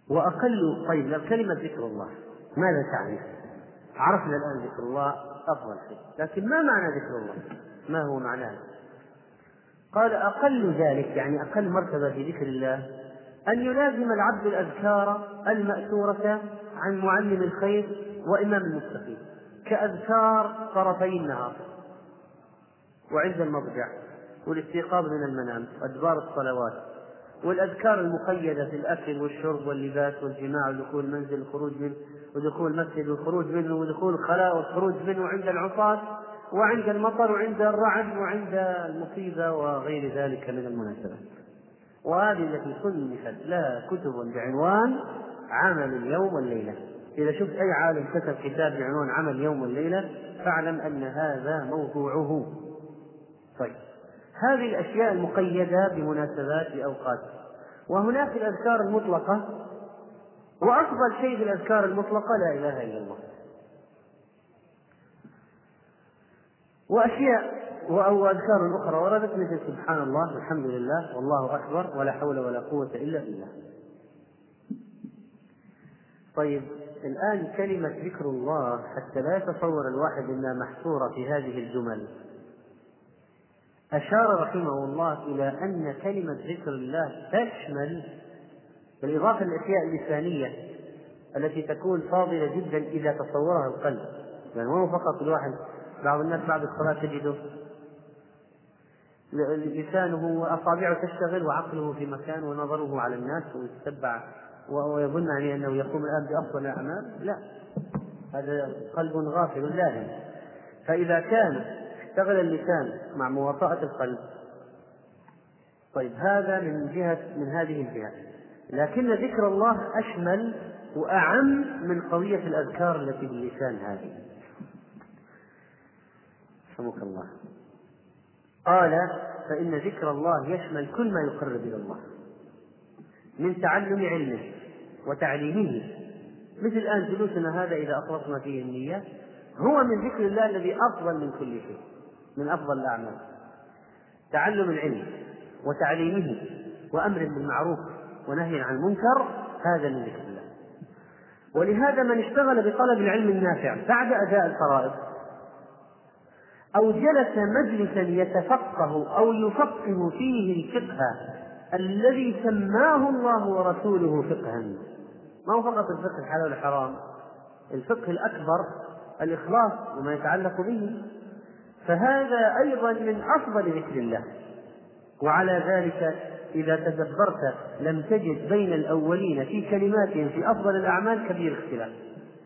وأقل طيب كلمة ذكر الله ماذا تعني؟ عرفنا الآن ذكر الله أفضل شيء لكن ما معنى ذكر الله؟ ما هو معناه؟ قال أقل ذلك يعني أقل مرتبة في ذكر الله أن يلازم العبد الأذكار المأثورة عن معلم الخير وإمام المتقين كأذكار طرفي النهار وعند المضجع والاستيقاظ من المنام وأدبار الصلوات والأذكار المقيدة في الأكل والشرب واللباس والجماع ودخول المنزل والخروج منه ودخول المسجد والخروج منه ودخول الخلاء والخروج منه عند العصاة وعند المطر وعند الرعد وعند المصيبة وغير ذلك من المناسبات. وهذه التي صنفت لها كتب بعنوان عمل اليوم والليلة. إذا شفت أي عالم كتب كتاب بعنوان عمل اليوم والليلة فاعلم أن هذا موضوعه. طيب. هذه الأشياء المقيدة بمناسبات بأوقات وهناك الأذكار المطلقة وأفضل شيء في الأذكار المطلقة لا إله إلا الله. وأشياء أو أذكار أخرى وردت مثل سبحان الله والحمد لله والله أكبر ولا حول ولا قوة إلا بالله. طيب الآن كلمة ذكر الله حتى لا يتصور الواحد أنها محصورة في هذه الجمل. أشار رحمه الله إلى أن كلمة ذكر الله تشمل بالإضافة للأشياء اللسانية التي تكون فاضلة جدا إذا تصورها القلب. يعني مو فقط الواحد بعض الناس بعد الصلاة تجده لسانه وأصابعه تشتغل وعقله في مكان ونظره على الناس ويتتبع ويظن يعني أنه يقوم الآن بأفضل الأعمال. لا هذا قلب غافل لاهٍ فإذا كان اشتغل اللسان مع مواطأة القلب. طيب هذا من جهة من هذه الجهة. لكن ذكر الله أشمل وأعم من قضية الأذكار التي باللسان هذه. رحمك الله. قال فإن ذكر الله يشمل كل ما يقرب إلى الله. من تعلم علمه وتعليمه. مثل الآن جلوسنا هذا إذا أخلصنا فيه النية هو من ذكر الله الذي أفضل من كل شيء. من أفضل الأعمال. تعلم العلم وتعليمه وأمر بالمعروف ونهي عن المنكر هذا من ذكر الله. ولهذا من اشتغل بطلب العلم النافع بعد أداء الفرائض أو جلس مجلسا يتفقه أو يفقه فيه الفقه الذي سماه الله ورسوله فقها. ما هو فقط الفقه الحلال والحرام الفقه الأكبر الإخلاص وما يتعلق به. فهذا أيضا من أفضل ذكر الله. وعلى ذلك إذا تدبرت لم تجد بين الأولين في كلماتهم في أفضل الأعمال كبير اختلاف.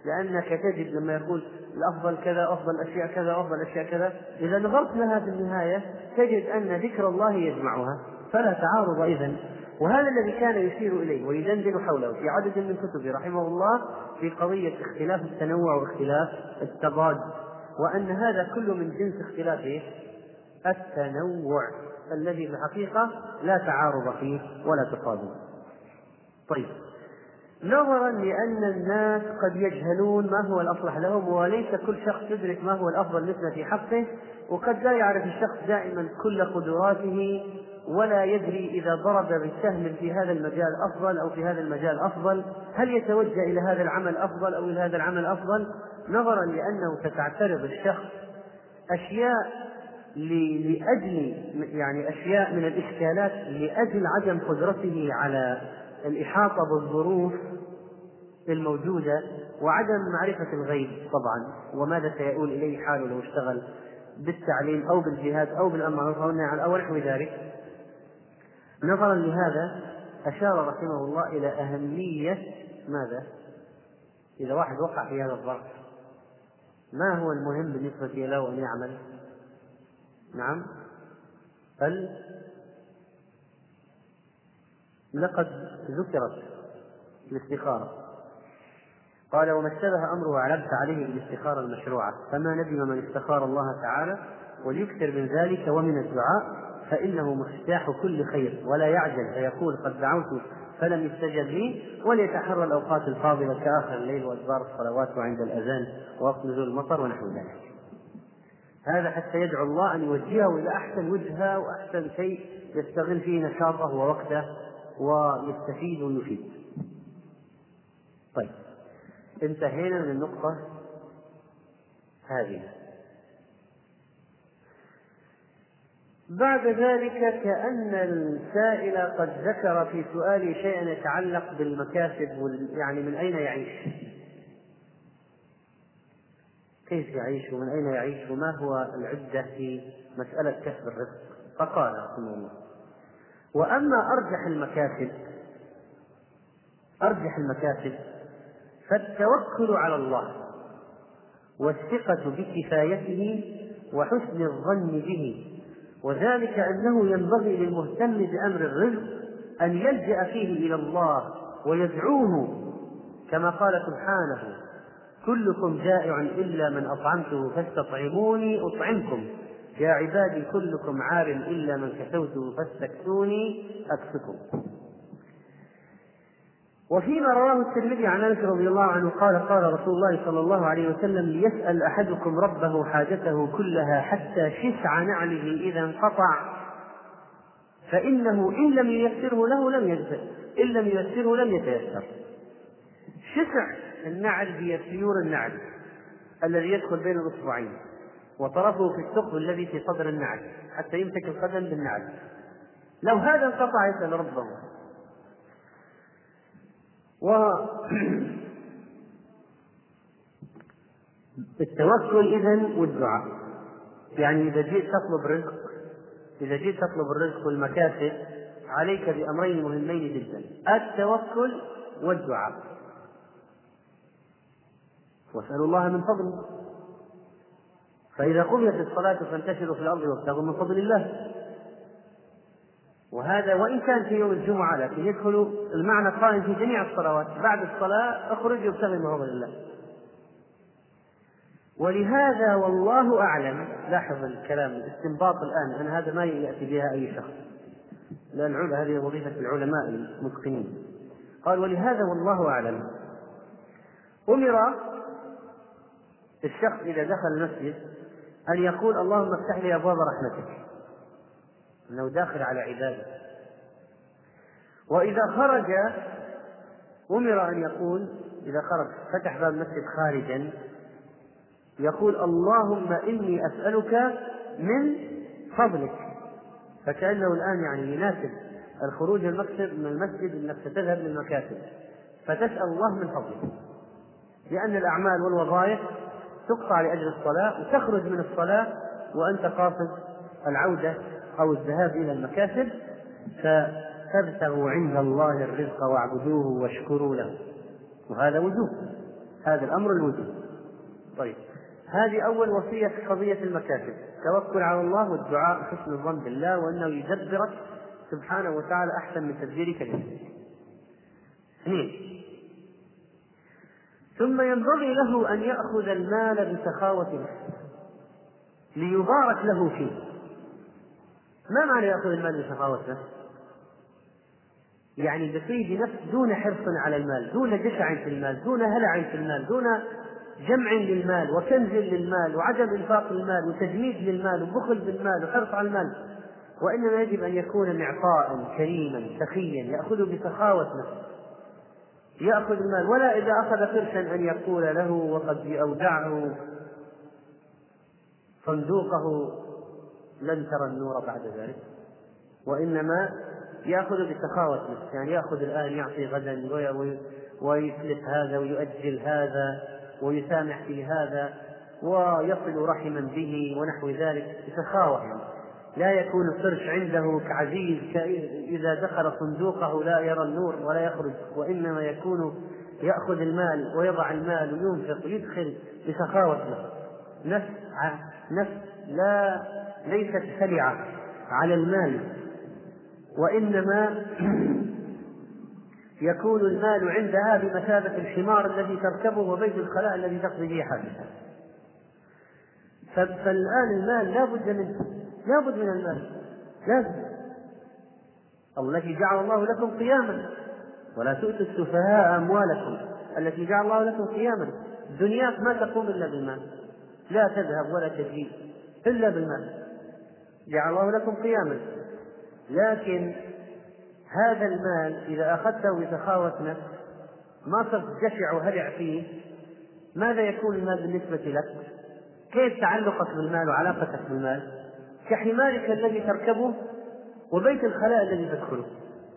لأنك تجد لما يقول الأفضل كذا أفضل أشياء كذا أفضل أشياء كذا إذا نظرت لها في النهاية تجد أن ذكر الله يجمعها. فلا تعارض إذا وهذا الذي كان يشير إليه ويدندن حوله في عدد من كتبه رحمه الله في قضية اختلاف التنوع واختلاف التضاد. وأن هذا كله من جنس اختلاف التنوع الذي في الحقيقة لا تعارض فيه ولا تصادم طيب. نظرا لأن الناس قد يجهلون ما هو الأصلح لهم وليس كل شخص يدرك ما هو الأفضل مثل في حقه وقد لا يعرف الشخص دائما كل قدراته ولا يدري إذا ضرب بالسهم في هذا المجال أفضل أو في هذا المجال أفضل. هل يتوجه إلى هذا العمل أفضل أو إلى هذا العمل أفضل؟ نظرا لأنه ستعترض الشخص أشياء لأجل يعني أشياء من الإشكالات لأجل عدم قدرته على الإحاطة بالظروف الموجودة وعدم معرفة الغيب طبعا. وماذا سيؤول إليه حاله لو اشتغل بالتعليم أو بالجهاد أو بالأمر أو نحو ذلك. نظرا لهذا أشار رحمه الله إلى أهمية ماذا؟ إذا واحد وقع في هذا الظرف. ما هو المهم بالنسبة له أن يعمل؟ نعم. بل لقد ذكرت الاستخارة. قال وما اشتبه أمره علبت عليه بالاستخارة المشروعة. فما ندم من استخار الله تعالى وليكثر من ذلك ومن الدعاء فإنه مفتاح كل خير. ولا يعجل فيقول قد دعوت فلم يستجب لي وليتحرى الأوقات الفاضلة كآخر الليل وأدبار الصلوات وعند الأذان ووقت نزول المطر ونحو ذلك. هذا حتى يدعو الله أن يوجهه إلى أحسن وجهة وأحسن شيء يستغل فيه نشاطه ووقته ويستفيد ويفيد. طيب انتهينا من النقطة هذه. بعد ذلك كأن السائل قد ذكر في سؤاله شيئا يتعلق بالمكاسب يعني من أين يعيش؟ كيف يعيش ومن أين يعيش وما هو العدة في مسألة كسب الرزق؟ فقال رحمه الله وأما أرجح المكاسب أرجح المكاسب فالتوكل على الله والثقة بكفايته وحسن الظن به وذلك أنه ينبغي للمهتم بأمر الرزق أن يلجأ فيه إلى الله ويدعوه. كما قال سبحانه كلكم جائع إلا من أطعمته فاستطعموني أطعمكم. يا عبادي كلكم عار إلا من كسوته فاستكسوني أكسكم. وفيما رواه الترمذي عن انس رضي الله عنه قال قال رسول الله صلى الله عليه وسلم ليسأل أحدكم ربه حاجته كلها حتى شسع نعله إذا انقطع. فإنه إن لم ييسره له لم ييسر إن لم ييسره لم يتيسر. شسع النعل هي سيور النعل الذي يدخل بين الأصبعين وطرفه في الثقب الذي في صدر النعل حتى يمسك القدم بالنعل. لو هذا انقطع يسأل ربه. التوكل إذا والدعاء. يعني إذا جئت تطلب رزق إذا جئت تطلب الرزق والمكاسب عليك بأمرين مهمين جدا. التوكل والدعاء. واسألوا الله من فضله. فإذا قضيت الصلاة فانتشروا في الأرض وابتغوا من فضل الله. وهذا وإن كان في يوم الجمعة لكن يدخل المعنى قائم في جميع الصلوات. بعد الصلاة اخرج وابتغي من فضل الله. ولهذا والله أعلم لاحظ الكلام الاستنباط الآن أن هذا ما يأتي بها أي شخص. لأن هذه وظيفة العلماء المتقنين. قال ولهذا والله أعلم أمر الشخص إذا دخل المسجد أن يقول اللهم افتح لي أبواب رحمتك. أنه داخل على عبادة. وإذا خرج أمر أن يقول إذا خرج فتح باب المسجد خارجا يقول اللهم إني أسألك من فضلك. فكأنه الآن يعني يناسب الخروج المكتب من المسجد أنك ستذهب للمكاتب. فتسأل الله من فضله لأن الأعمال والوظائف تقطع لأجل الصلاة وتخرج من الصلاة وأنت قاصد العودة أو الذهاب إلى المكاسب فتبتغوا عند الله الرزق واعبدوه واشكروا له. وهذا وجوب هذا الأمر الوجوب طيب. هذه أول وصية في قضية المكاسب. توكل على الله والدعاء حسن الظن بالله وأنه يدبرك سبحانه وتعالى أحسن من تدبيرك لنفسك. اثنين. ثم ينبغي له أن يأخذ المال بسخاوة نفسه ليبارك له فيه. ما معنى يأخذ المال بسخاوة نفس؟ يعني بطيب نفس دون حرص على المال دون جشع في المال دون هلع في المال دون جمع للمال وكنز للمال وعدم إنفاق المال وتجميد للمال وبخل بالمال وحرص على المال وإنما يجب أن يكون معطاء كريما سخيا يأخذ بسخاوه نفس يأخذ المال ولا إذا أخذ قرشا أن يقول له وقد أودعه صندوقه لن ترى النور بعد ذلك وإنما يأخذ بسخاوة نفس يعني يأخذ الآن يعطي غدا ويسلف هذا ويؤجل هذا ويسامح في هذا ويصل رحما به ونحو ذلك بسخاوة يعني لا يكون القرش عنده كعزيز إذا دخل صندوقه لا يرى النور ولا يخرج وإنما يكون يأخذ المال ويضع المال وينفق ويدخل بسخاوة نفس نفس لا ليست سلعة على المال وإنما يكون المال عندها بمثابة الحمار الذي تركبه وبيت الخلاء الذي تقضي به حاجتها. فالآن المال لا بد منه لا بد من المال لازم التي جعل الله لكم قياما ولا تؤتوا السفهاء أموالكم التي جعل الله لكم قياما. دنياك ما تقوم إلا بالمال لا تذهب ولا تجيء إلا بالمال. جعل الله لكم قياما. لكن هذا المال إذا أخذته بسخاوة نفس ما صرت جشع وهلع فيه ماذا يكون المال بالنسبة لك؟ كيف تعلقك بالمال وعلاقتك بالمال؟ كحمارك الذي تركبه وبيت الخلاء الذي تدخله.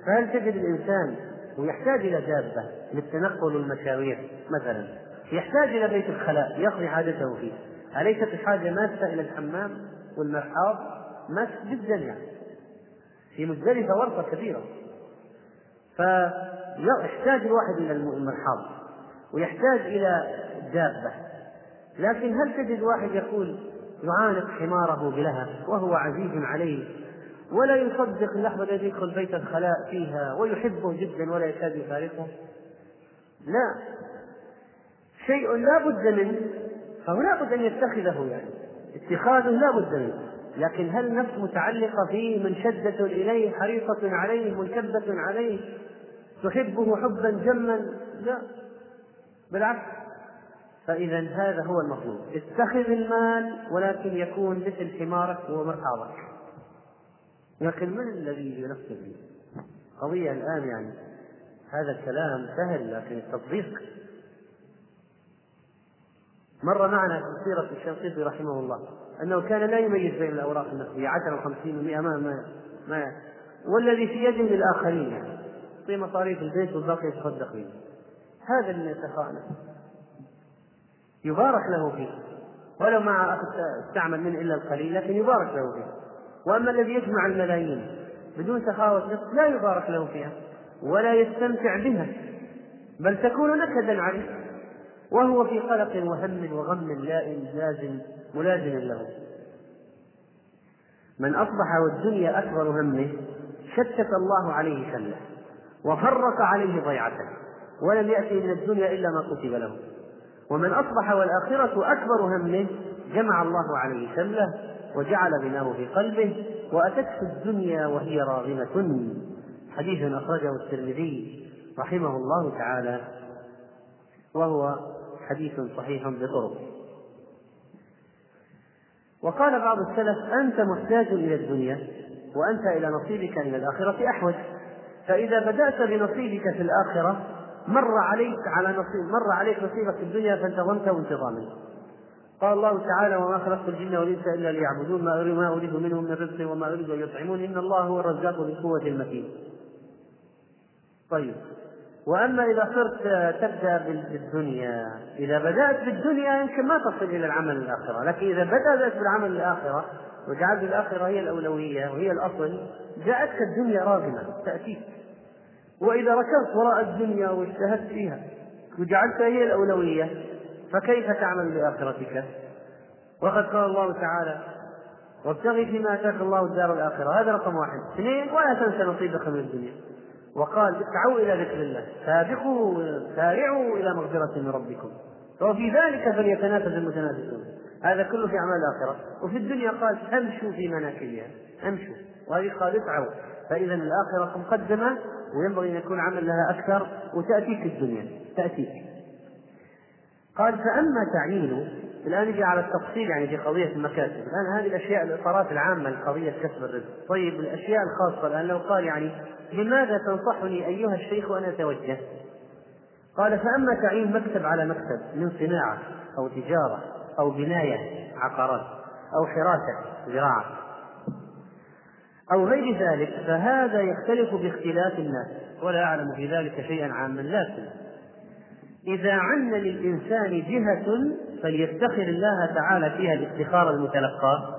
فهل تجد الإنسان ويحتاج إلى دابة للتنقل والمشاوير مثلا؟ يحتاج إلى بيت الخلاء يقضي حاجته فيه. أليست الحاجة ماسة إلى الحمام والمرحاض؟ ماس جدا يعني في مزدلفة ورطة كبيرة. فيحتاج الواحد إلى المرحاض ويحتاج إلى دابة. لكن هل تجد واحد يقول يعانق حماره بلهب وهو عزيز عليه ولا يصدق اللحظة التي يدخل بيت الخلاء فيها ويحبه جدا ولا يكاد يفارقه؟ لا. شيء لا بد منه فهو لا بد أن يتخذه يعني. اتخاذه لا بد منه. لكن هل النفس متعلقة فيه منشدة إليه حريصة عليه منكبة عليه تحبه حبا جما؟ لا. بالعكس. فإذا هذا هو المطلوب. اتخذ المال ولكن يكون مثل حمارك ومرحاضك. لكن من الذي ينفذ؟ فيه قضية الآن يعني. هذا الكلام سهل لكن التطبيق. مر معنا في سيرة الشنقيطي رحمه الله. أنه كان لا يميز بين الأوراق النقدية عشرة وخمسين ومئة ما, ما, ما والذي في يد للآخرين يعني في مصاريف البيت والباقي يتصدق به هذا اللي يتخانق يبارك له فيه. ولو ما استعمل منه إلا القليل لكن يبارك له فيه. وأما الذي يجمع الملايين بدون سخاوة نفس لا يبارك له فيها. ولا يستمتع بها. بل تكون نكدا عليه. وهو في قلق وهم وغم لائم لازم. ملازم له. من أصبح والدنيا أكبر همه شتت الله عليه شمله وفرق عليه ضيعته ولم يأتي من الدنيا إلا ما كتب له. ومن أصبح والآخرة أكبر همه جمع الله عليه شمله وجعل غناه في قلبه وأتته الدنيا وهي راغمة. حديث أخرجه الترمذي رحمه الله تعالى وهو حديث صحيح بطرق. وقال بعض السلف أنت محتاج إلى الدنيا وأنت إلى نصيبك من الآخرة أحوج. فإذا بدأت بنصيبك في الآخرة مر عليك على نصيب مر عليك نصيبك في الدنيا فانتظمته انتظاما قال الله تعالى وما خلقت الجن والإنس إلا ليعبدون ما أريد ما أريد منهم من رزق وما أريد أن يطعمون. إن الله هو الرزاق ذو القوة المتين. طيب. وأما إذا صرت تبدأ بالدنيا إذا بدأت بالدنيا يمكن ما تصل إلى العمل الآخرة لكن إذا بدأت بالعمل الآخرة وجعلت الآخرة هي الأولوية وهي الأصل جاءتك الدنيا راغمة تاتيك وإذا ركضت وراء الدنيا واجتهدت فيها وجعلتها هي الأولوية فكيف تعمل بآخرتك؟ وقد قال الله تعالى وابتغي فيما آتاك الله الدار الآخرة. هذا رقم واحد. اثنين ولا تنسى نصيبك من الدنيا. وقال اسعوا إلى ذكر الله سابقوا سارعوا إلى مغفرة من ربكم. وفي ذلك فليتنافس المتنافسون. هذا كله في أعمال الآخرة. وفي الدنيا قال أمشوا في مناكبها أمشوا. وهذه قال اسعوا فإذا الآخرة مقدمة وينبغي أن يكون عمل لها أكثر وتأتيك الدنيا. تأتيك. قال فأما تعيين الآن يجي على التفصيل يعني في قضية المكاسب. الآن هذه الأشياء الإطارات العامة لقضية كسب الرزق. طيب الأشياء الخاصة الآن لو قال يعني لماذا تنصحني أيها الشيخ أن أتوجه؟ قال فأما تعيين مكتب على مكتب من صناعة أو تجارة أو بناية عقارات أو حراسة زراعة أو غير ذلك فهذا يختلف باختلاف الناس ولا أعلم في ذلك شيئا عاما لكن إذا عن للإنسان جهة فليفتخر الله تعالى فيها الافتخار المتلقى.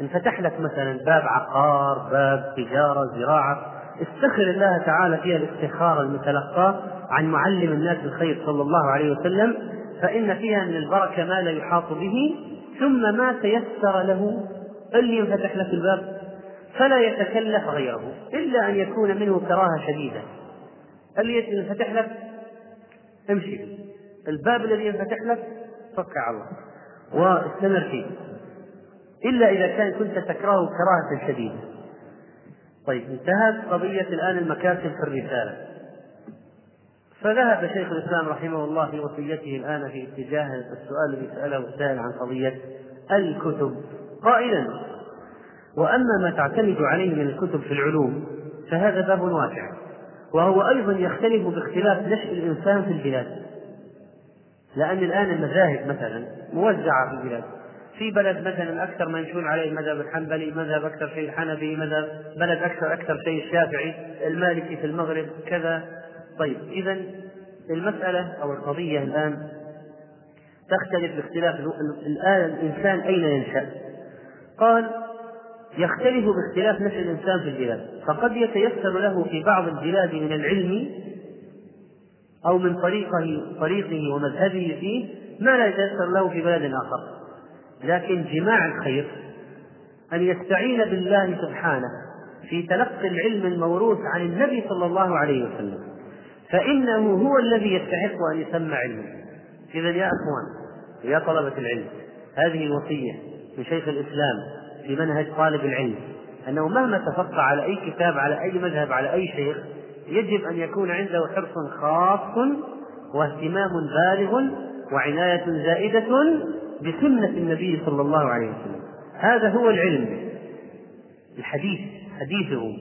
انفتح لك مثلا باب عقار باب تجارة زراعة. استخر الله تعالى فيها الافتخار المتلقى عن معلم الناس الخير صلى الله عليه وسلم فإن فيها من البركة ما لا يحاط به. ثم ما تيسر له اللي ينفتح لك الباب. فلا يتكلف غيره إلا أن يكون منه كراهة شديدة. اللي ينفتح لك امشي. الباب الذي ينفتح لك فك على الله. واستمر فيه. إلا إذا كان كنت تكرهه كراهة شديدة. طيب انتهت قضية الآن المكاسب في الرسالة. فذهب شيخ الإسلام رحمه الله في وصيته الآن في اتجاه السؤال الذي سأله السائل عن قضية الكتب. قائلا وأما ما تعتمد عليه من الكتب في العلوم فهذا باب واسع. وهو أيضا يختلف باختلاف نشأ الإنسان في البلاد. لأن الآن المذاهب مثلا موزعة في البلاد. في بلد مثلا أكثر منشون عليه المذهب الحنبلي مذهب أكثر شيء الحنفي مذهب بلد أكثر أكثر شيء الشافعي المالكي في المغرب كذا. طيب إذا المسألة أو القضية الآن تختلف باختلاف الآن الإنسان أين ينشأ؟ قال يختلف باختلاف نشأ الإنسان في البلاد فقد يتيسر له في بعض البلاد من العلم أو من طريقه طريقه ومذهبه فيه ما لا يتيسر له في بلد آخر. لكن جماع الخير أن يستعين بالله سبحانه في تلقي العلم الموروث عن النبي صلى الله عليه وسلم. فإنه هو الذي يستحق أن يسمى علما إذا يا أخوان يا طلبة العلم هذه الوصية من شيخ الإسلام في منهج طالب العلم أنه مهما تفقع على أي كتاب على أي مذهب على أي شيخ يجب أن يكون عنده حرص خاص واهتمام بالغ وعناية زائدة بسنة النبي صلى الله عليه وسلم. هذا هو العلم. الحديث حديثه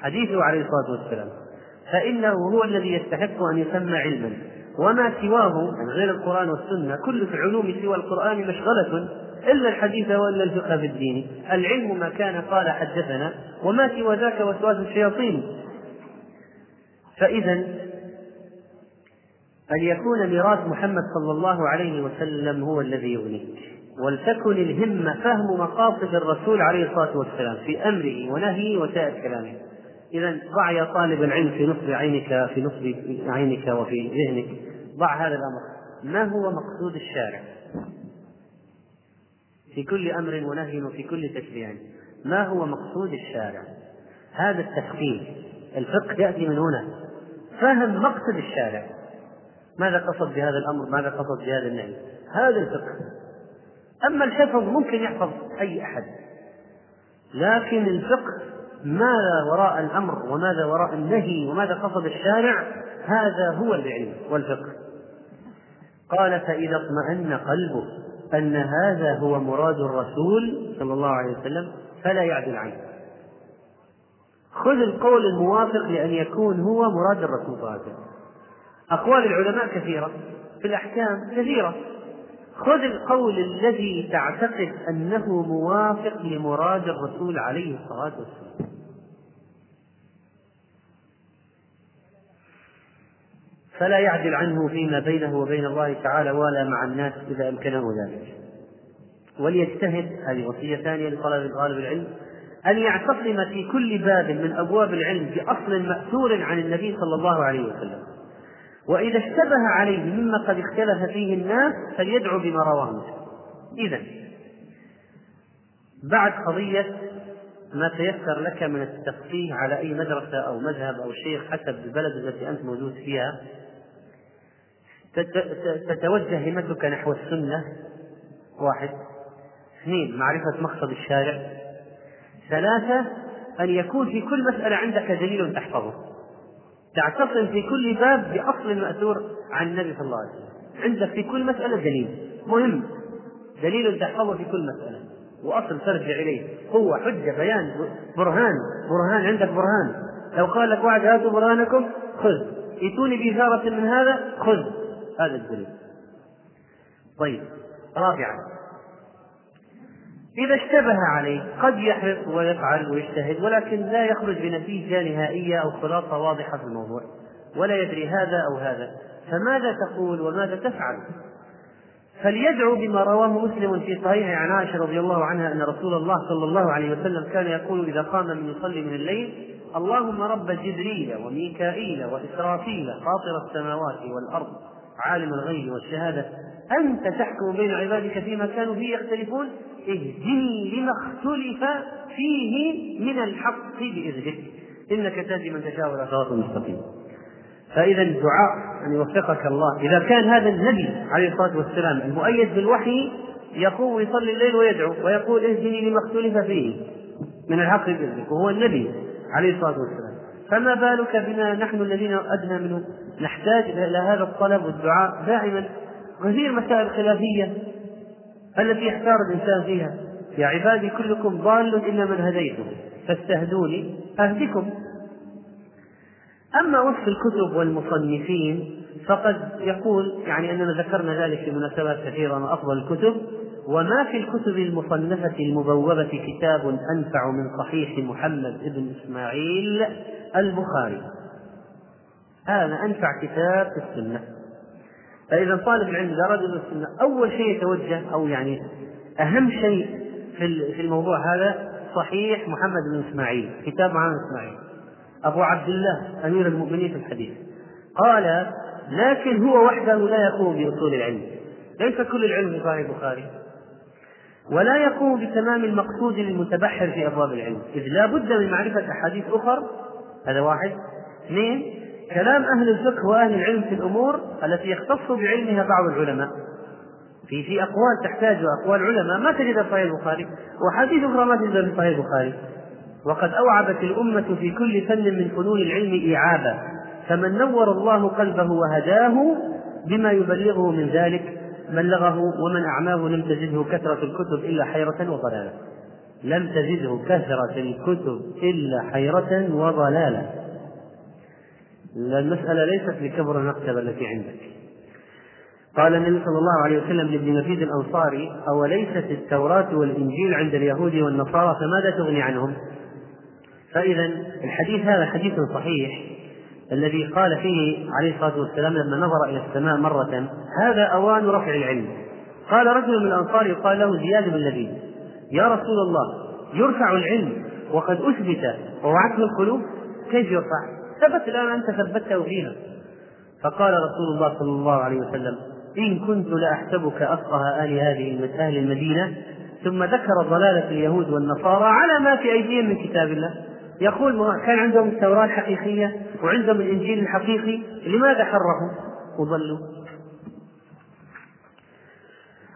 حديثه عليه الصلاة والسلام. فإنه هو الذي يستحق أن يسمى علما. وما سواه من غير القرآن والسنة كل في العلوم سوى القرآن مشغلة إلا الحديث وإلا الفقه في الدين. العلم ما كان قال حدثنا وما سوى ذاك وسواس الشياطين. فإذا أن يكون ميراث محمد صلى الله عليه وسلم هو الذي يغنيك ولتكن الهمة فهم مقاصد الرسول عليه الصلاة والسلام في أمره ونهيه وسائر كلامه. إذا ضع يا طالب العلم في نصب عينك في نصب عينك وفي ذهنك. ضع هذا الأمر. ما هو مقصود الشارع؟ في كل أمر ونهي وفي كل تشريع. ما هو مقصود الشارع؟ هذا التفكير الفقه يأتي من هنا. فهم مقصد الشارع. ماذا قصد بهذا الأمر؟ ماذا قصد بهذا النهي؟ هذا الفقه. أما الحفظ ممكن يحفظ أي أحد. لكن الفقه ماذا وراء الأمر وماذا وراء النهي وماذا قصد الشارع هذا هو العلم والفقه. قال فإذا اطمأن قلبه أن هذا هو مراد الرسول صلى الله عليه وسلم فلا يعدل عنه. خذ القول الموافق لأن يكون هو مراد الرسول صلى الله عليه وسلم. أقوال العلماء كثيرة في الأحكام كثيرة. خذ القول الذي تعتقد أنه موافق لمراد الرسول عليه الصلاة والسلام. فلا يعدل عنه فيما بينه وبين الله تعالى ولا مع الناس إذا أمكنه ذلك. وليجتهد هذه وصية ثانية لطلب طالب العلم. أن يعتصم في كل باب من أبواب العلم بأصل مأثور عن النبي صلى الله عليه وسلم. وإذا اشتبه عليه مما قد اختلف فيه الناس فليدعو بما رواه إذا بعد قضية ما تيسر لك من التفقيه على أي مدرسة أو مذهب أو شيخ حسب البلد التي أنت موجود فيها تتوجه همتك نحو السنة. واحد. اثنين معرفة مقصد الشارع. ثلاثة أن يكون في كل مسألة عندك دليل تحفظه. تعتصم في كل باب بأصل مأثور عن النبي صلى الله عليه وسلم. عندك في كل مسألة دليل. مهم. دليل تحفظه في كل مسألة. وأصل ترجع إليه. هو حجة بيان برهان. برهان عندك برهان. لو قال لك واحد هاتوا برهانكم خذ. ائتوني بإثارة من هذا خذ. هذا الدليل. طيب رابعا. إذا اشتبه عليه قد يحرص ويفعل ويجتهد ولكن لا يخرج بنتيجة نهائية أو خلاصة واضحة في الموضوع ولا يدري هذا أو هذا. فماذا تقول وماذا تفعل؟ فليدعو بما رواه مسلم في صحيح عن عائشة رضي الله عنها أن رسول الله صلى الله عليه وسلم كان يقول إذا قام من يصلي من الليل اللهم رب جبريل وميكائيل وإسرافيل فاطر السماوات والأرض عالم الغيب والشهادة أنت تحكم بين عبادك فيما كانوا فيه يختلفون؟ اهدني لما اختلف فيه من الحق بإذنك إنك تهدي من تشاء إلى صراط مستقيم. فإذا الدعاء أن يوفقك الله. إذا كان هذا النبي عليه الصلاة والسلام المؤيد بالوحي يقوم ويصلي الليل ويدعو ويقول اهدني لما اختلف فيه من الحق بإذنك وهو النبي عليه الصلاة والسلام. فما بالك بنا نحن الذين أدنى منه؟ نحتاج إلى هذا الطلب والدعاء دائما. كثير مسائل خلافية. التي يحتار الإنسان فيها. يا عبادي كلكم ضال إلا من هديته. فاستهدوني أهدكم. أما وصف الكتب والمصنفين فقد يقول يعني أننا ذكرنا ذلك في مناسبات كثيرة من أفضل الكتب وما في الكتب المصنفة المبوبة كتاب أنفع من صحيح محمد بن إسماعيل البخاري. هذا أنفع كتاب في السنة. فإذا طالب العلم إذا رجل السنة أول شيء يتوجه أو يعني أهم شيء في الموضوع هذا صحيح محمد بن إسماعيل كتاب محمد بن إسماعيل. أبو عبد الله أمير المؤمنين في الحديث. قال لكن هو وحده لا يقوم بأصول العلم. ليس كل العلم في صحيح البخاري. ولا يقوم بتمام المقصود للمتبحر في أبواب العلم. إذ لا بد من معرفة أحاديث أخر هذا واحد. اثنين كلام أهل الفقه وأهل العلم في الأمور التي يختص بعلمها بعض العلماء. في في أقوال تحتاج أقوال علماء ما تجدها في صحيح البخاري؟ وحديث أخرى ما تجدها في صحيح البخاري. وقد أوعبت الأمة في كل فن من فنون العلم إيعابا. فمن نور الله قلبه وهداه بما يبلغه من ذلك بلغه ومن أعماه لم تزده كثرة الكتب إلا حيرة وضلالة. لم تزده كثرة الكتب إلا حيرة وضلالة. المسألة ليست لكبر المكتبة التي عندك قال النبي صلى الله عليه وسلم لابن مفيد الأنصاري أوليست التوراة والإنجيل عند اليهود والنصارى فماذا تغني عنهم؟ فإذا الحديث هذا حديث صحيح الذي قال فيه عليه الصلاة والسلام لما نظر إلى السماء مرة هذا أوان رفع العلم قال رجل من الأنصار يقال له زياد بن لبيد يا رسول الله يرفع العلم وقد أثبت ووعته القلوب كيف يرفع؟ ثبت الآن أنت ثبته فيها. فقال رسول الله صلى الله عليه وسلم إن كنت لأحسبك أفقه آل هذه أهل المدينة. ثم ذكر ضلالة اليهود والنصارى على ما في أيديهم من كتاب الله. يقول كان عندهم التوراة الحقيقية وعندهم الإنجيل الحقيقي لماذا حرفوا؟ وضلوا.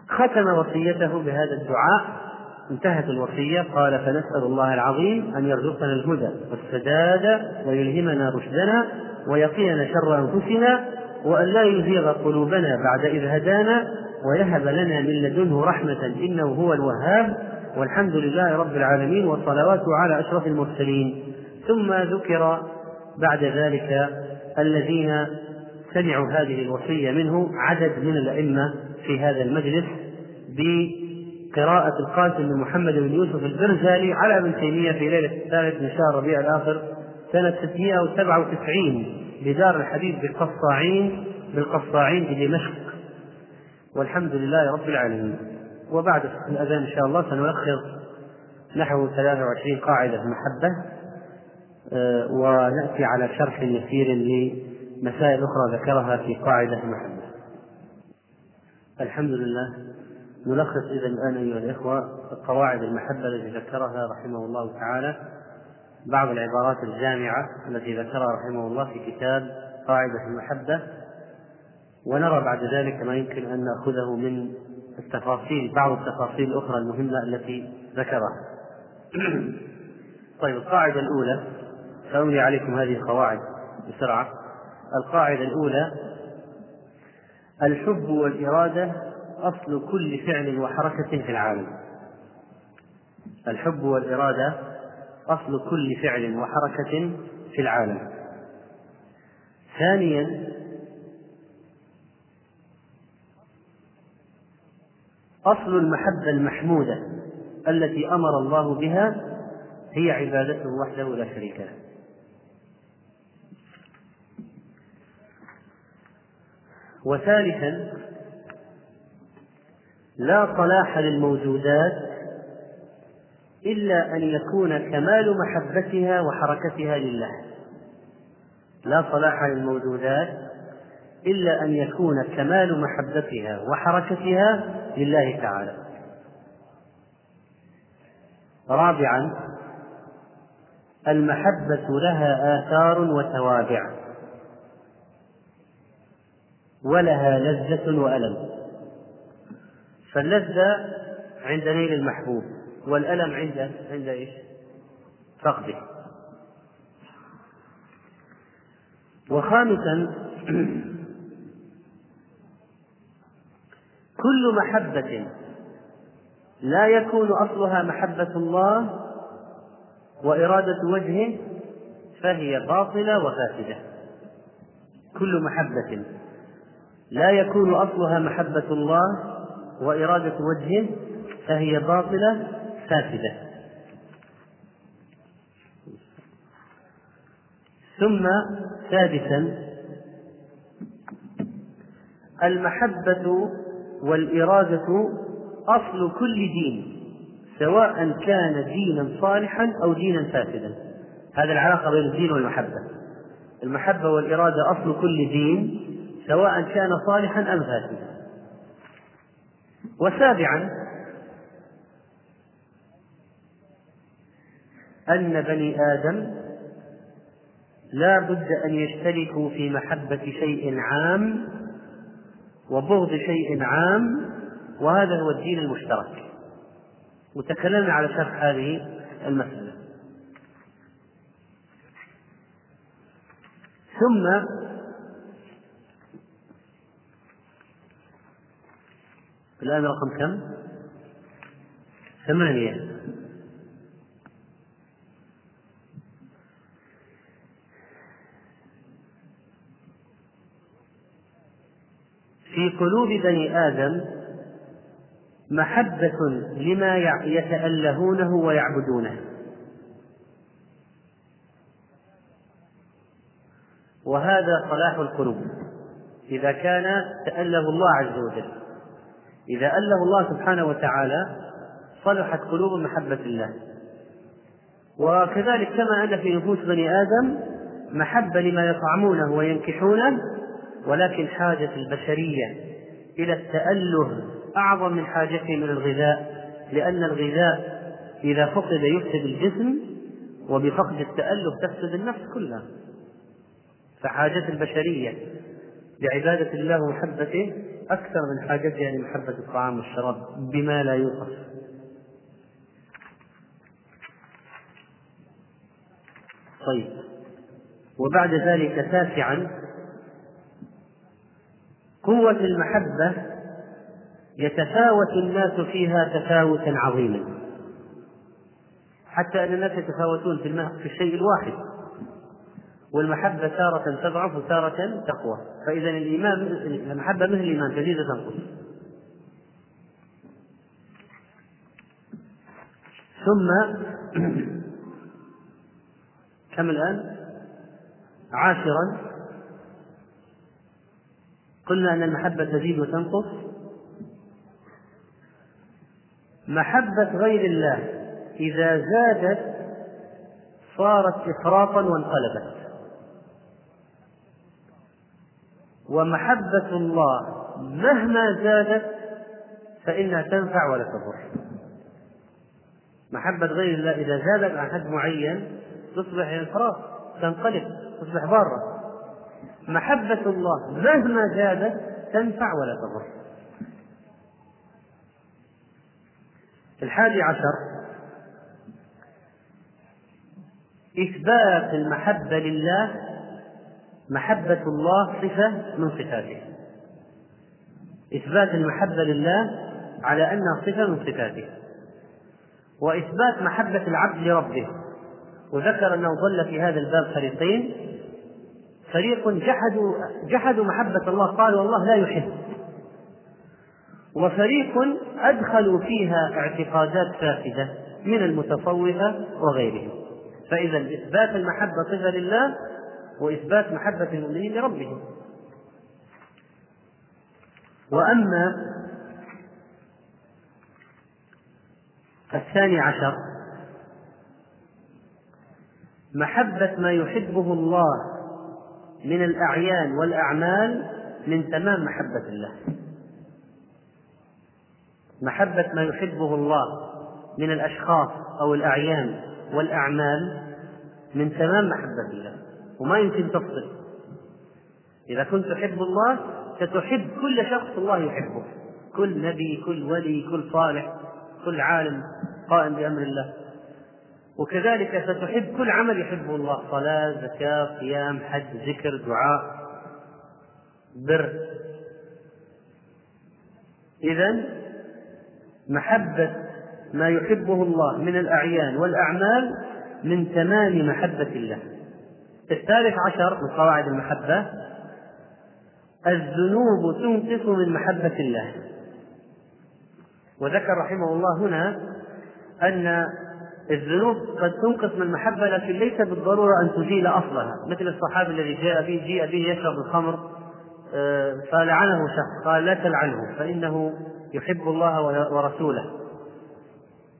ختم وصيته بهذا الدعاء. انتهت الوصية قال فنسأل الله العظيم أن يرزقنا الهدى والسداد ويلهمنا رشدنا ويقينا شر أنفسنا وأن لا يزيغ قلوبنا بعد إذ هدانا ويهب لنا من لدنه رحمة إنه هو الوهاب والحمد لله رب العالمين والصلوات على أشرف المرسلين. ثم ذكر بعد ذلك الذين سمعوا هذه الوصية منه عدد من الأئمة في هذا المجلس بقراءة القاسم بن محمد بن يوسف البرزالي على ابن تيمية في ليلة الثالث من شهر ربيع الآخر سنة 697 بدار الحديث بالقصاعين بالقصاعين بدمشق والحمد لله رب العالمين. وبعد الأذان إن شاء الله سنلخص نحو 23 قاعدة محبة آه، ونأتي على شرح يسير لمسائل أخرى ذكرها في قاعدة المحبة. الحمد لله نلخص إذا الآن أيها الإخوة قواعد المحبة التي ذكرها رحمه الله تعالى بعض العبارات الجامعة التي ذكرها رحمه الله في كتاب قاعدة المحبة. ونرى بعد ذلك ما يمكن أن نأخذه من التفاصيل بعض التفاصيل الأخرى المهمة التي ذكرها. طيب القاعدة الأولى سأملي عليكم هذه القواعد بسرعة. القاعدة الأولى الحب والإرادة أصل كل فعل وحركة في العالم. الحب والإرادة أصل كل فعل وحركة في العالم. ثانيا أصل المحبة المحمودة التي أمر الله بها هي عبادته وحده لا شريك له. وثالثا لا صلاح للموجودات إلا أن يكون كمال محبتها وحركتها لله. لا صلاح للموجودات إلا أن يكون كمال محبتها وحركتها لله تعالى. رابعا المحبة لها آثار وتوابع ولها لذة وألم. فاللذة عند نيل المحبوب والألم عند عند إيش؟ فقده وخامسا كل محبة لا يكون أصلها محبة الله وإرادة وجهه فهي باطلة وفاسدة كل محبة لا يكون أصلها محبة الله وإرادة وجهه فهي باطلة فاسدة. ثم سادسا المحبة والإرادة أصل كل دين سواء كان دينا صالحا أو دينا فاسدا. هذا العلاقة بين الدين والمحبة. المحبة والإرادة أصل كل دين سواء كان صالحا أم فاسدا. وسابعا أن بني آدم لا بد أن يشتركوا في محبة شيء عام وبغض شيء عام وهذا هو الدين المشترك. وتكلمنا على شرح هذه المسألة. ثم الآن رقم كم؟ ثمانية. في قلوب بني آدم محبة لما يتألهونه ويعبدونه. وهذا صلاح القلوب إذا كان تأله الله عز وجل. إذا أله الله سبحانه وتعالى صلحت قلوب محبة الله. وكذلك كما أن في نفوس بني آدم محبة لما يطعمونه وينكحونه ولكن حاجة البشرية إلى التأله أعظم من حاجته من الغذاء لأن الغذاء إذا فقد يفسد الجسم وبفقد التأله تفسد النفس كلها. فحاجة البشرية لعبادة الله ومحبته أكثر من حاجتها لمحبة الطعام والشراب بما لا يوصف طيب. وبعد ذلك تاسعا قوة المحبة يتفاوت الناس فيها تفاوتا عظيما. حتى أن الناس يتفاوتون في الشيء الواحد. والمحبة تارة تضعف وتارة تقوى. فإذا الإيمان المحبة مثل الإيمان تزيد وتنقص ثم كم الآن؟ عاشرا. قلنا أن المحبة تزيد وتنقص. محبة غير الله إذا زادت صارت إفراطا وانقلبت. ومحبة الله مهما زادت فإنها تنفع ولا تضر. محبة غير الله إذا زادت عن حد معين تصبح انفراط تنقلب تصبح ضارة. محبة الله مهما زادت تنفع ولا تضر. الحادي عشر إثبات المحبة لله محبة الله صفة من صفاته. إثبات المحبة لله على أنها صفة من صفاته. وإثبات محبة العبد لربه. وذكر أنه ضل في هذا الباب فريقين. فريق جحدوا جحدوا محبة الله قالوا الله لا يحب. وفريق أدخلوا فيها اعتقادات فاسدة من المتصوفة وغيرهم. فإذا إثبات المحبة صفة لله وإثبات محبة المؤمنين لربهم. وأما الثاني عشر محبة ما يحبه الله من الأعيان والأعمال من تمام محبة الله. محبة ما يحبه الله من الأشخاص أو الأعيان والأعمال من تمام محبة الله. وما يمكن تفصل. إذا كنت تحب الله ستحب كل شخص الله يحبه. كل نبي كل ولي كل صالح كل عالم قائم بأمر الله. وكذلك ستحب كل عمل يحبه الله. صلاة زكاة صيام حج ذكر دعاء بر. إذا محبة ما يحبه الله من الأعيان والأعمال من تمام محبة الله. الثالث عشر من قواعد المحبة الذنوب تنقص من محبة الله. وذكر رحمه الله هنا أن الذنوب قد تنقص من المحبة لكن ليس بالضرورة أن تزيل أصلها. مثل الصحابي الذي جاء به جيء به يشرب الخمر آه، فلعنه شخص قال لا تلعنه فإنه يحب الله ورسوله.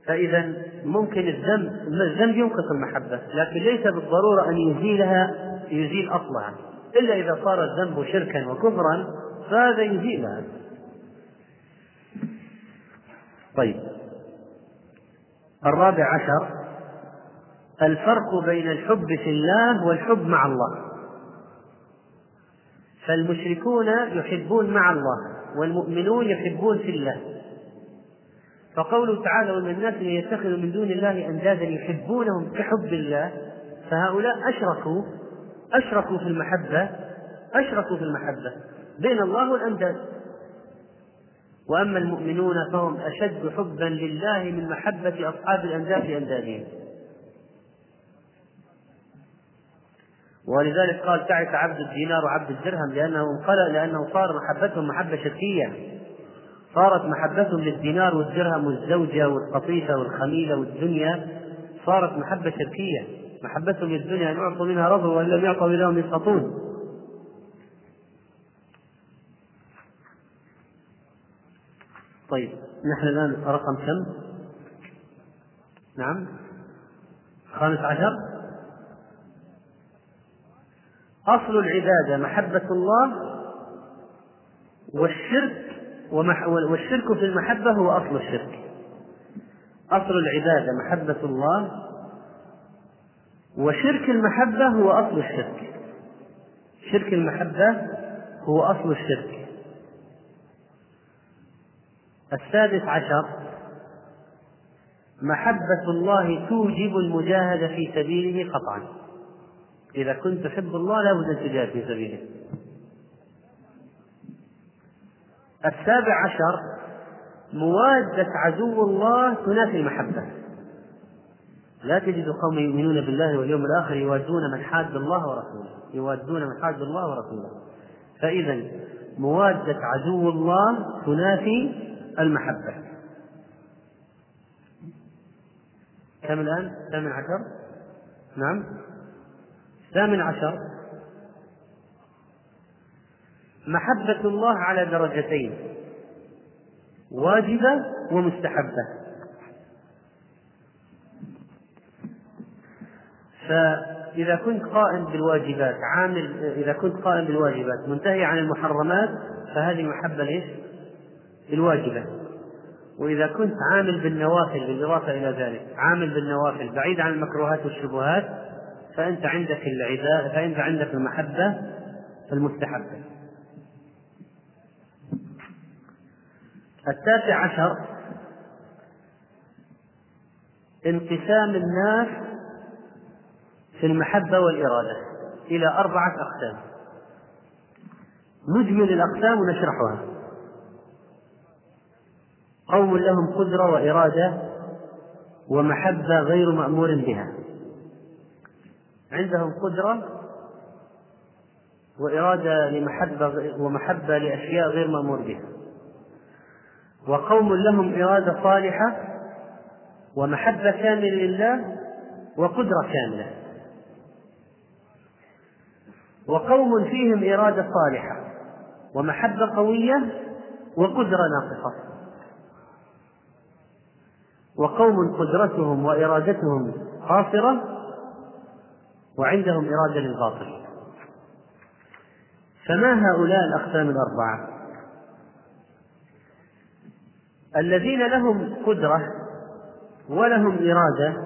فإذا ممكن الذنب الذنب ينقص المحبة لكن ليس بالضرورة أن يزيلها يزيل أصلها. إلا إذا صار الذنب شركا وكفرا فهذا يزيلها. طيب. الرابع عشر. الفرق بين الحب في الله والحب مع الله. فالمشركون يحبون مع الله والمؤمنون يحبون في الله. فقوله تعالى ومن الناس من يتخذ من دون الله أندادا يحبونهم كحب الله فهؤلاء أشركوا أشركوا في المحبة أشركوا في المحبة بين الله والأنداد. وأما المؤمنون فهم أشد حبا لله من محبة أصحاب الأنداد لاندادهم ولذلك قال تعس عبد الدينار وعبد الدرهم لأنه انقلب لأنه صار محبتهم محبة شركية صارت محبتهم للدينار والدرهم والزوجة والقطيفة والخميلة والدنيا صارت محبة شركية محبتهم للدنيا أن يعطوا منها رضوا وإن لم يعطوا لهم يسقطون طيب نحن الآن رقم كم؟ نعم. خامس عشر. أصل العبادة محبة الله والشرك والشرك في المحبة هو أصل الشرك. أصل العبادة محبة الله. وشرك المحبة هو أصل الشرك. شرك المحبة هو أصل الشرك. السادس عشر. محبة الله توجب المجاهدة في سبيله قطعا إذا كنت تحب الله لا بد أن تجاهد في سبيله. السابع عشر موادة عدو الله تنافي المحبة. لا تجد قوم يؤمنون بالله واليوم الآخر يوادون من حاد الله ورسوله. يوادون من حاد الله ورسوله. فإذا موادة عدو الله تنافي المحبة. كم الآن؟ ثامن عشر؟ نعم. الثامن عشر محبة الله على درجتين واجبة ومستحبة. فإذا كنت قائم بالواجبات عامل إذا كنت قائم بالواجبات منتهي عن المحرمات فهذه محبة ليش؟ الواجبة وإذا كنت عامل بالنوافل بالإضافة إلى ذلك عامل بالنوافل بعيد عن المكروهات والشبهات فأنت عندك العبادة فأنت عندك المحبة المستحبة. التاسع عشر انقسام الناس في المحبة والإرادة إلى أربعة أقسام. نجمل الأقسام ونشرحها. قوم لهم قدرة وإرادة ومحبة غير مأمور بها. عندهم قدرة وإرادة لمحبة ومحبة لأشياء غير مأمور بها. وقوم لهم إرادة صالحة ومحبة كاملة لله وقدرة كاملة. وقوم فيهم إرادة صالحة ومحبة قوية وقدرة ناقصة. وقوم قدرتهم وإرادتهم قاصرة وعندهم إرادة للباطل. فما هؤلاء الأقسام الأربعة؟ الذين لهم قدرة ولهم إرادة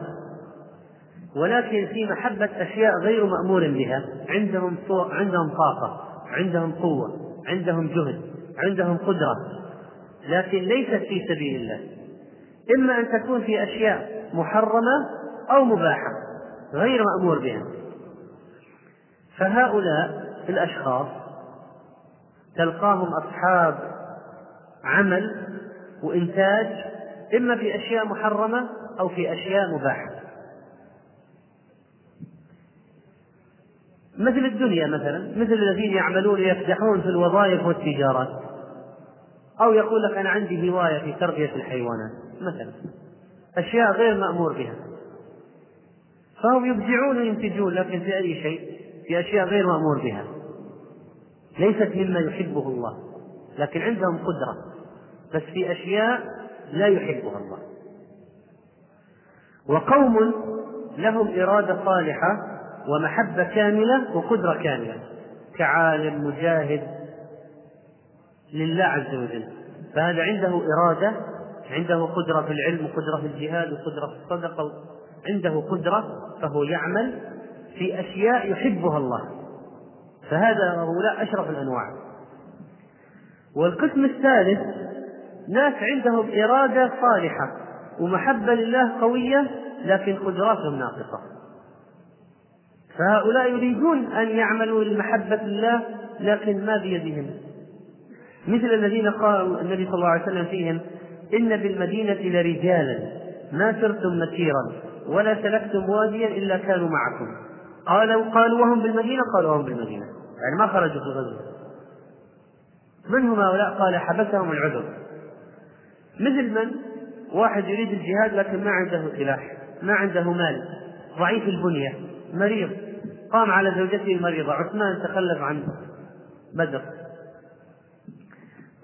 ولكن في محبة أشياء غير مأمور بها. عندهم عندهم طاقة عندهم قوة عندهم جهد عندهم قدرة. لكن ليست في سبيل الله. إما أن تكون في أشياء محرمة أو مباحة غير مأمور بها. فهؤلاء الأشخاص تلقاهم أصحاب عمل وإنتاج إما في أشياء محرمة أو في أشياء مباحة. مثل الدنيا مثلا مثل الذين يعملون يفتحون في الوظائف والتجارات. أو يقول لك أنا عندي هواية في تربية الحيوانات مثلا. أشياء غير مأمور بها. فهم يبدعون وينتجون لكن في أي شيء في أشياء غير مأمور بها. ليست مما يحبه الله لكن عندهم قدرة. بس في أشياء لا يحبها الله. وقوم لهم إرادة صالحة ومحبة كاملة وقدرة كاملة. كعالم مجاهد لله عز وجل. فهذا عنده إرادة عنده قدرة في العلم وقدرة في الجهاد وقدرة في الصدقة عنده قدرة فهو يعمل في أشياء يحبها الله. فهذا هؤلاء أشرف الأنواع. والقسم الثالث ناس عندهم إرادة صالحة ومحبة لله قوية لكن قدراتهم ناقصة. فهؤلاء يريدون أن يعملوا لمحبة الله لكن ما بيدهم. مثل الذين قال النبي صلى الله عليه وسلم فيهم إن بالمدينة لرجالا ما سرتم مسيرا ولا سلكتم واديا إلا كانوا معكم. قالوا قالوا وهم بالمدينة؟ قالوا وهم بالمدينة. يعني ما خرجوا في الغزو من هم هؤلاء؟ قال حبسهم العذر. مثل من؟ واحد يريد الجهاد لكن ما عنده سلاح ما عنده مال ضعيف البنية مريض قام على زوجته المريضة عثمان تخلف عن بدر.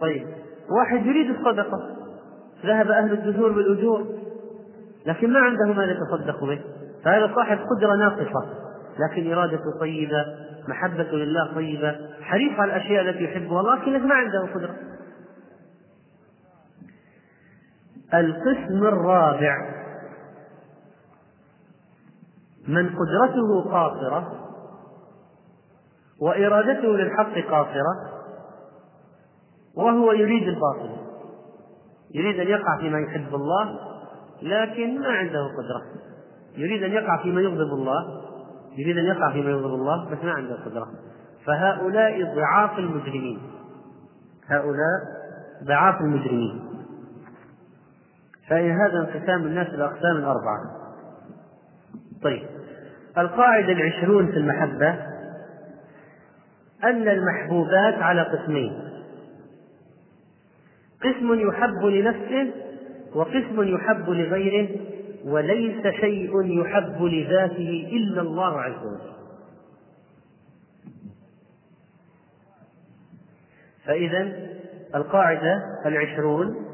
طيب واحد يريد الصدقة ذهب أهل الدثور بالأجور لكن ما عنده ما يتصدق به فهذا صاحب قدرة ناقصة لكن إرادته طيبة محبة لله طيبة حريص على الأشياء التي يحبها لكن ما عنده قدرة القسم الرابع. من قدرته قاصرة وإرادته للحق قاصرة وهو يريد الباطل. يريد أن يقع فيما يحب الله لكن ما عنده قدرة. يريد أن يقع فيما يغضب الله يريد أن يقع فيما يغضب الله بس ما عنده قدرة. فهؤلاء ضعاف المجرمين. هؤلاء ضعاف المجرمين. فإن هذا انقسام الناس إلى أقسام الأربعة طيب القاعدة العشرون في المحبة أن المحبوبات على قسمين. قسم يحب لنفسه وقسم يحب لغيره وليس شيء يحب لذاته إلا الله عز وجل. فإذا القاعدة العشرون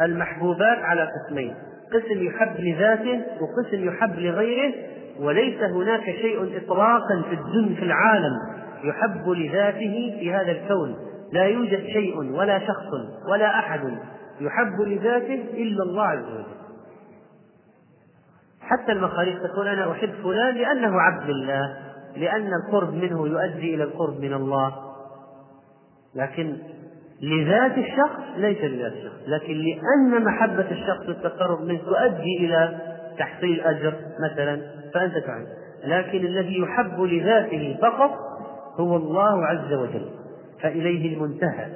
المحبوبات على قسمين. قسم يحب لذاته وقسم يحب لغيره وليس هناك شيء إطلاقا في الدنيا في العالم يحب لذاته في هذا الكون. لا يوجد شيء ولا شخص ولا أحد يحب لذاته إلا الله عز وجل. حتى المخاليق تقول أنا أحب فلان لأنه عبد الله لأن القرب منه يؤدي إلى القرب من الله. لكن لذات الشخص ليس لذات الشخص لكن لأن محبة الشخص والتقرب منه تؤدي إلى تحصيل أجر مثلا فأنت تعلم لكن الذي يحب لذاته فقط هو الله عز وجل. فإليه المنتهى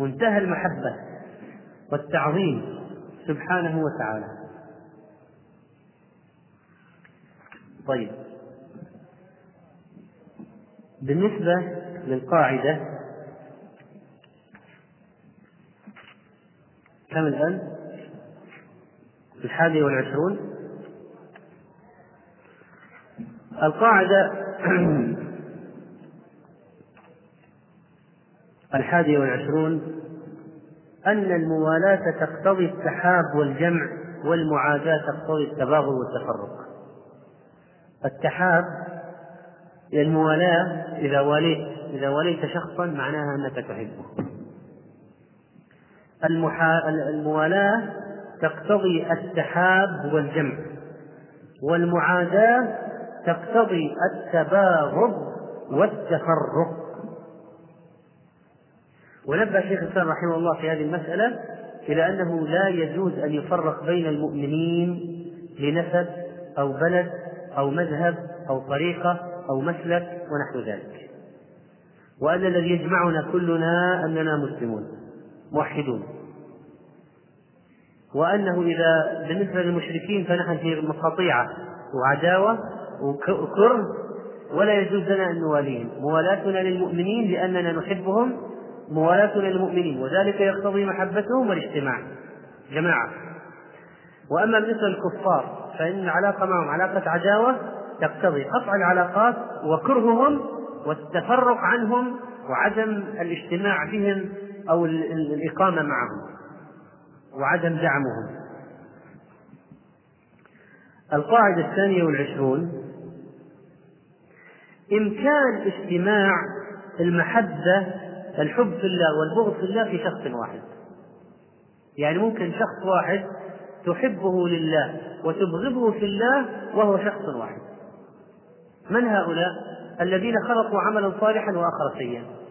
منتهى المحبة والتعظيم سبحانه وتعالى. طيب. بالنسبة للقاعدة كم الآن؟ الحادي والعشرون؟ القاعدة الحادي والعشرون أن الموالاة تقتضي التحاب والجمع والمعاداة تقتضي التباغض والتفرق. التحاب الموالاة إذا واليت إذا واليت شخصا معناها أنك تحبه. المحا... الموالاة تقتضي التحاب والجمع والمعاداة تقتضي التباغض والتفرق. ونبه شيخ الإسلام رحمه الله في هذه المسألة إلى أنه لا يجوز أن يفرق بين المؤمنين لنسب أو بلد أو مذهب أو طريقة أو مسلك ونحو ذلك. وأن الذي يجمعنا كلنا أننا مسلمون. موحدون. وأنه إذا بالنسبة للمشركين فنحن في قطيعه وعداوة وكره ولا يجوز لنا أن نواليهم. موالاتنا للمؤمنين لأننا نحبهم موالاتنا للمؤمنين وذلك يقتضي محبتهم والاجتماع. جماعة. وأما بالنسبة للكفار فإن العلاقة معهم علاقة عداوة تقتضي قطع العلاقات وكرههم والتفرق عنهم وعدم الاجتماع بهم أو الإقامة معهم وعدم دعمهم. القاعدة الثانية والعشرون إمكان اجتماع المحبة الحب في الله والبغض في الله في شخص واحد. يعني ممكن شخص واحد تحبه لله وتبغضه في الله وهو شخص واحد. من هؤلاء؟ الذين خلقوا عملا صالحا وآخر سيئا.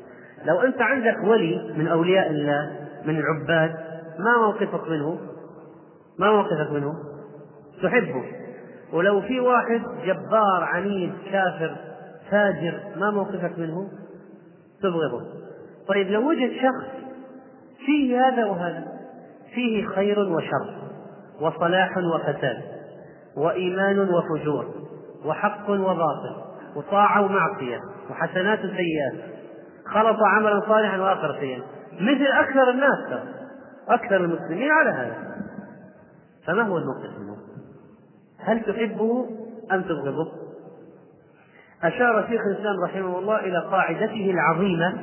لو أنت عندك ولي من أولياء الله من العباد ما موقفك منه؟ ما موقفك منه؟ تحبه. ولو في واحد جبار عنيد كافر فاجر ما موقفك منه؟ تبغضه. طيب لو وجد شخص فيه هذا وهذا فيه خير وشر وصلاح وفساد وإيمان وفجور وحق وباطل وطاعة ومعصية وحسنات وسيئات خلط عملا صالحا وآخر سيئا مثل أكثر الناس أكثر المسلمين على هذا فما هو الموقف منه؟ هل تحبه أم تبغضه؟ أشار شيخ الإسلام رحمه الله إلى قاعدته العظيمة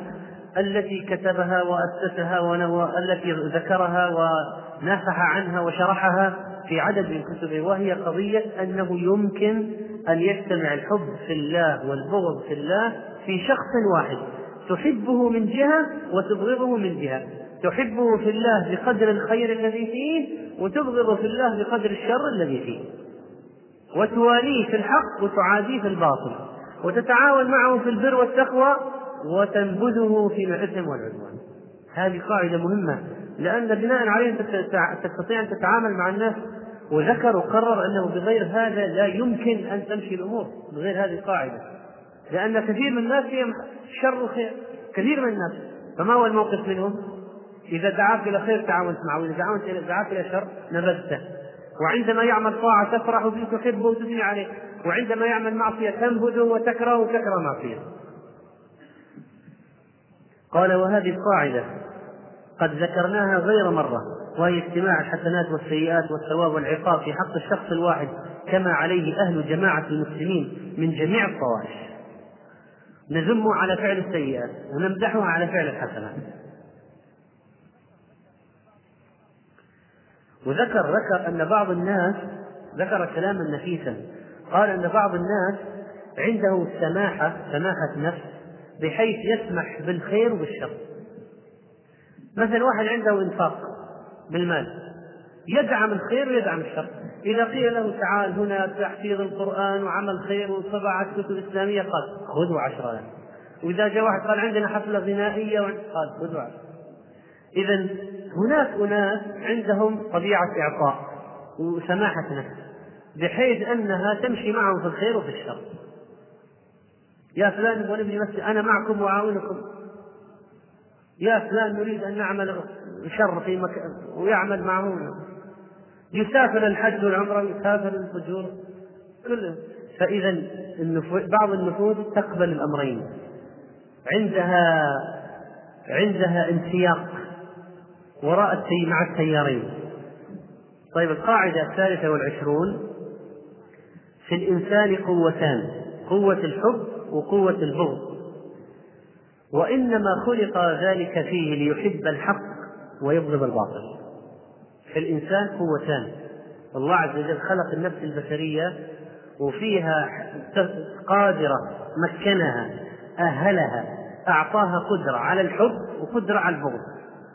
التي كتبها وأسسها ونوى التي ذكرها ونافح عنها وشرحها في عدد من كتبه وهي قضية أنه يمكن أن يجتمع الحب في الله والبغض في الله في شخص واحد تحبه من جهة وتبغضه من جهة. تحبه في الله بقدر الخير الذي فيه وتبغضه في الله بقدر الشر الذي فيه. وتواليه في الحق وتعاديه في الباطل. وتتعاون معه في البر والتقوى وتنبذه في الإثم والعدوان. هذه قاعدة مهمة لأن بناء عليه تستطيع أن تتعامل مع الناس. وذكر وقرر أنه بغير هذا لا يمكن أن تمشي الأمور. بغير هذه القاعدة. لأن كثير من الناس فيهم شر وخير. كثير من الناس. فما هو الموقف منهم؟ إذا دعاك إلى خير تعاونت معه. وإذا دعاك إلى شر نبذته. وعندما يعمل طاعة تفرح به تحبه وتثني عليه. وعندما يعمل معصية تنبذه وتكره وتكره معصيته قال وهذه القاعدة قد ذكرناها غير مرة وهي اجتماع الحسنات والسيئات والثواب والعقاب في حق الشخص الواحد كما عليه أهل جماعة المسلمين من جميع الطوائف. نذم على فعل السيئات ونمدحها على فعل الحسنات وذكر ذكر أن بعض الناس ذكر كلاما نفيسا قال أن بعض الناس عنده سماحة سماحة نفس بحيث يسمح بالخير وبالشر مثلا واحد عنده انفاق بالمال يدعم الخير ويدعم الشر. إذا قيل له تعال هنا تحفيظ القرآن وعمل خير وطبعت كتب إسلامية قال خذوا عشرة. وإذا جاء واحد قال عندنا حفلة غنائية قال خذوا عشرة. إذا هناك أناس عندهم طبيعة إعطاء وسماحة نفس بحيث أنها تمشي معهم في الخير وفي الشر. يا فلان نبغى نبني مسجد أنا معكم وأعاونكم. يا فلان نريد أن نعمل شر في مكان ويعمل معه يسافر الحج والعمرة يسافر الفجور كله فإذا بعض النفوس تقبل الأمرين. عندها عندها انسياق وراء التي مع التيارين. طيب القاعدة الثالثة والعشرون في الإنسان قوتان قوة الحب وقوة البغض. وإنما خلق ذلك فيه ليحب الحق ويبغض الباطل. الإنسان قوتان. الله عز وجل خلق النفس البشرية وفيها قادرة مكنها أهلها أعطاها قدرة على الحب وقدرة على البغض.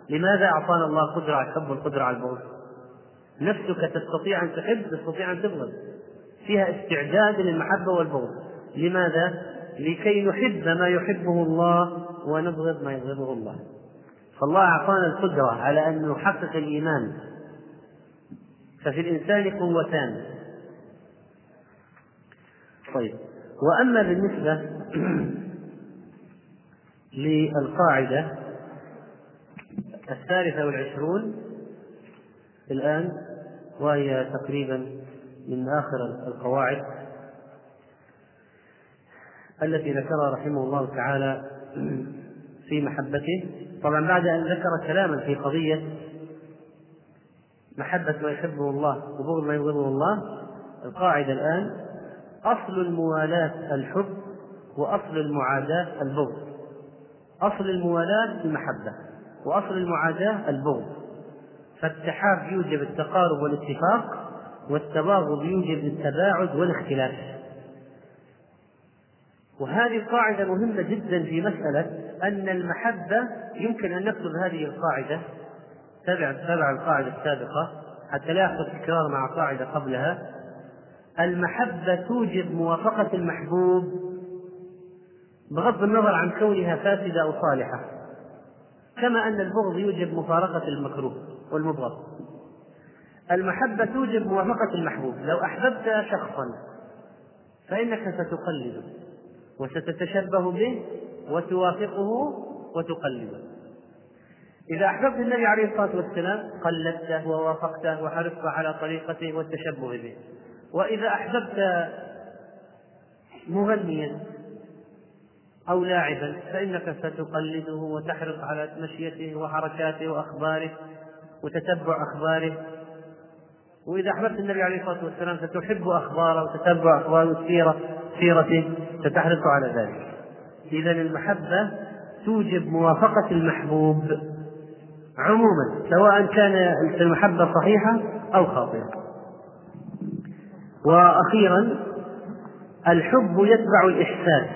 لماذا أعطانا الله قدرة على الحب والقدرة على البغض؟ نفسك تستطيع أن تحب تستطيع أن تبغض. فيها استعداد للمحبة والبغض. لماذا؟ لكي نحب ما يحبه الله ونبغض ما يبغضه الله. فالله أعطانا القدرة على أن نحقق الإيمان. ففي الإنسان قوتان. طيب. وأما بالنسبة للقاعدة الثالثة والعشرون الآن وهي تقريبا من آخر القواعد التي ذكرها رحمه الله تعالى في محبته. طبعا بعد أن ذكر كلاما في قضية محبة ما يحبه الله وبغض ما يبغضه الله. القاعدة الآن أصل الموالاة الحب وأصل المعاداة البغض. أصل الموالاة المحبة وأصل المعاداة البغض. فالتحاب يوجب التقارب والاتفاق والتباغض يوجب التباعد والاختلاف. وهذه القاعدة مهمة جدا في مسألة أن المحبة يمكن أن نكتب هذه القاعدة تبع تبع القاعدة السابقة حتى لا يحصل تكرار مع قاعدة قبلها. المحبة توجب موافقة المحبوب بغض النظر عن كونها فاسدة أو صالحة كما أن البغض يوجب مفارقة المكروه والمبغض. المحبة توجب موافقة المحبوب. لو أحببت شخصا فإنك ستقلده وستتشبه به وتوافقه وتقلده. إذا أحببت النبي عليه الصلاة والسلام قلدته ووافقته وحرصت على طريقته والتشبه به. وإذا أحببت مغنيا أو لاعبا فإنك ستقلده وتحرص على مشيته وحركاته وأخباره وتتبع أخباره. وإذا أحببت النبي عليه الصلاة والسلام ستحب أخباره وتتبع أخباره سيرة سيرته ستحرص على ذلك. إذا المحبة توجب موافقة المحبوب. عموما سواء كان المحبة صحيحة أو خاطئة. وأخيرا الحب يتبع الإحساس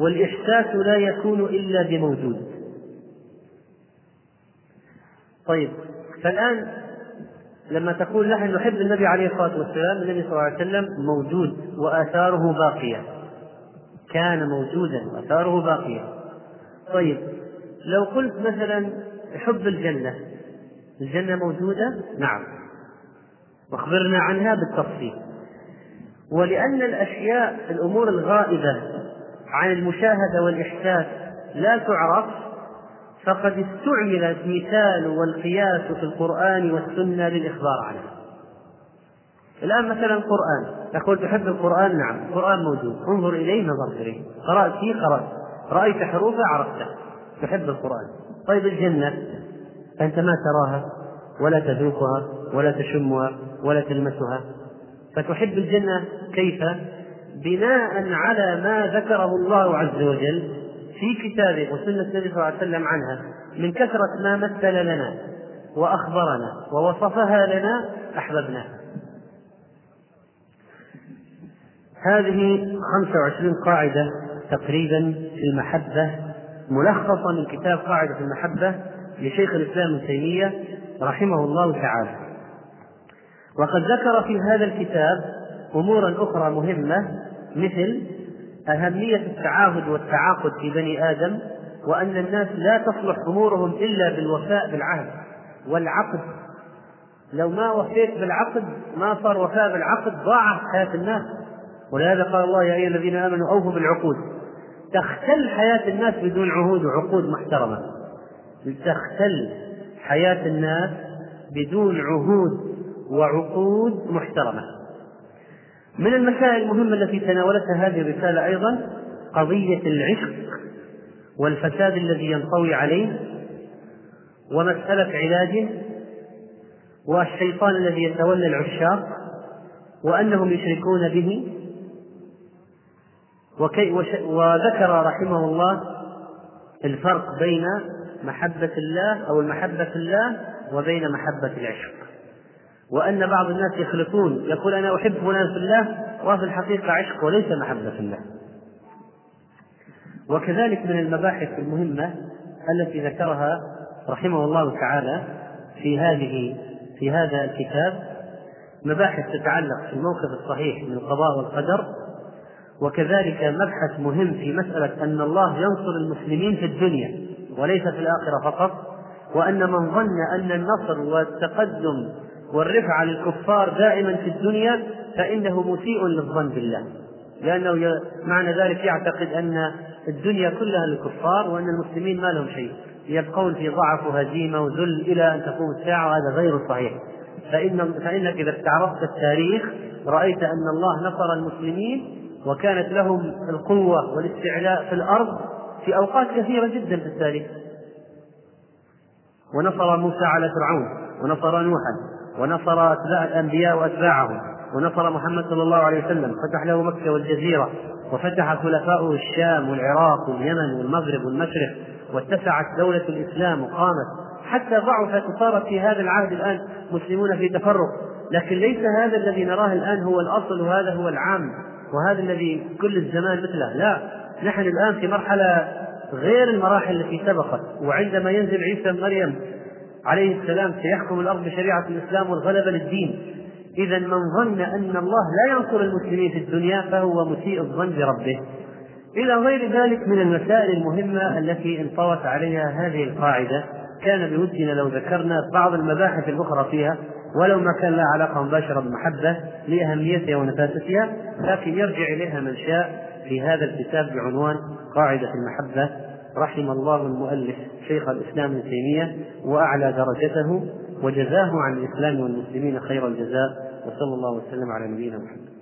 والإحساس لا يكون إلا بموجود. طيب فالآن لما تقول نحن نحب النبي عليه الصلاة والسلام النبي صلى الله عليه وسلم موجود وآثاره باقية. كان موجودا وآثاره باقية. طيب لو قلت مثلا حب الجنة. الجنة موجودة؟ نعم. واخبرنا عنها بالتفصيل. ولأن الأشياء الأمور الغائبة عن المشاهدة والإحساس لا تعرف فقد استعمل المثال والقياس في القرآن والسنة للإخبار عنها. الآن مثلا القرآن تقول تحب القرآن؟ نعم. القرآن موجود. انظر إليه نظرت إليه قرأت فيه؟ قرأت. رأيت حروفه؟ عرفته. تحب القرآن. طيب الجنة أنت ما تراها ولا تذوقها ولا تشمها ولا تلمسها. فتحب الجنة كيف؟ بناء على ما ذكره الله عز وجل في كتابه وسنة النبي صلى الله عليه وسلم عنها. من كثرة ما مثل لنا وأخبرنا ووصفها لنا أحببناها. هذه 25 قاعدة تقريبا في المحبة ملخصة من كتاب قاعدة المحبة لشيخ الإسلام ابن تيمية رحمه الله تعالى. وقد ذكر في هذا الكتاب أمورا أخرى مهمة مثل أهمية التعاهد والتعاقد في بني آدم وأن الناس لا تصلح أمورهم إلا بالوفاء بالعهد والعقد. لو ما وفيت بالعقد ما صار وفاء بالعقد ضاعت حياة الناس. ولهذا قال الله يا أيها الذين آمنوا أوفوا بالعقود. تختل حياة الناس بدون عهود وعقود محترمة. تختل حياة الناس بدون عهود وعقود محترمة. من المسائل المهمة التي تناولتها هذه الرسالة أيضا قضية العشق والفساد الذي ينطوي عليه ومسألة علاجه والشيطان الذي يتولى العشاق وأنهم يشركون به وكي وذكر رحمه الله الفرق بين محبة الله أو المحبة في الله وبين محبة العشق. وأن بعض الناس يخلطون يقول أنا أحب فلان في الله وفي الحقيقة عشق وليس محبة في الله. وكذلك من المباحث المهمة التي ذكرها رحمه الله تعالى في هذه في هذا الكتاب مباحث تتعلق في الموقف الصحيح من القضاء والقدر وكذلك مبحث مهم في مسألة أن الله ينصر المسلمين في الدنيا وليس في الآخرة فقط وأن من ظن أن النصر والتقدم والرفعة للكفار دائما في الدنيا فإنه مسيء للظن بالله. لأنه معنى ذلك يعتقد أن الدنيا كلها للكفار وأن المسلمين ما لهم شيء. يبقون في ضعف وهزيمة وذل إلى أن تقوم الساعة وهذا غير صحيح. فإن فإنك إذا استعرضت التاريخ رأيت أن الله نصر المسلمين وكانت لهم القوة والاستعلاء في الأرض في أوقات كثيرة جدا في التاريخ. ونصر موسى على فرعون ونصر نوحا ونصر أتباع الأنبياء وأتباعهم ونصر محمد صلى الله عليه وسلم. فتح له مكة والجزيرة وفتح خلفاؤه الشام والعراق واليمن والمغرب والمشرق واتسعت دولة الإسلام وقامت. حتى ضعفت وصارت في هذا العهد الآن مسلمون في تفرق. لكن ليس هذا الذي نراه الآن هو الأصل وهذا هو العام. وهذا الذي كل الزمان مثله. لا نحن الآن في مرحلة غير المراحل التي سبقت وعندما ينزل عيسى بن مريم عليه السلام سيحكم الأرض بشريعة الإسلام والغلبة للدين. إذا من ظن أن الله لا ينصر المسلمين في الدنيا فهو مسيء الظن بربه. إلى غير ذلك من المسائل المهمة التي انطوت عليها هذه القاعدة. كان بودنا لو ذكرنا بعض المباحث الأخرى فيها. ولو ما كان لها علاقة مباشرة بالمحبة لأهميتها ونفاستها لكن يرجع إليها من شاء في هذا الكتاب بعنوان قاعدة المحبة. رحم الله المؤلف شيخ الإسلام ابن تيمية وأعلى درجته وجزاه عن الإسلام والمسلمين خير الجزاء وصلى الله وسلم على نبينا محمد.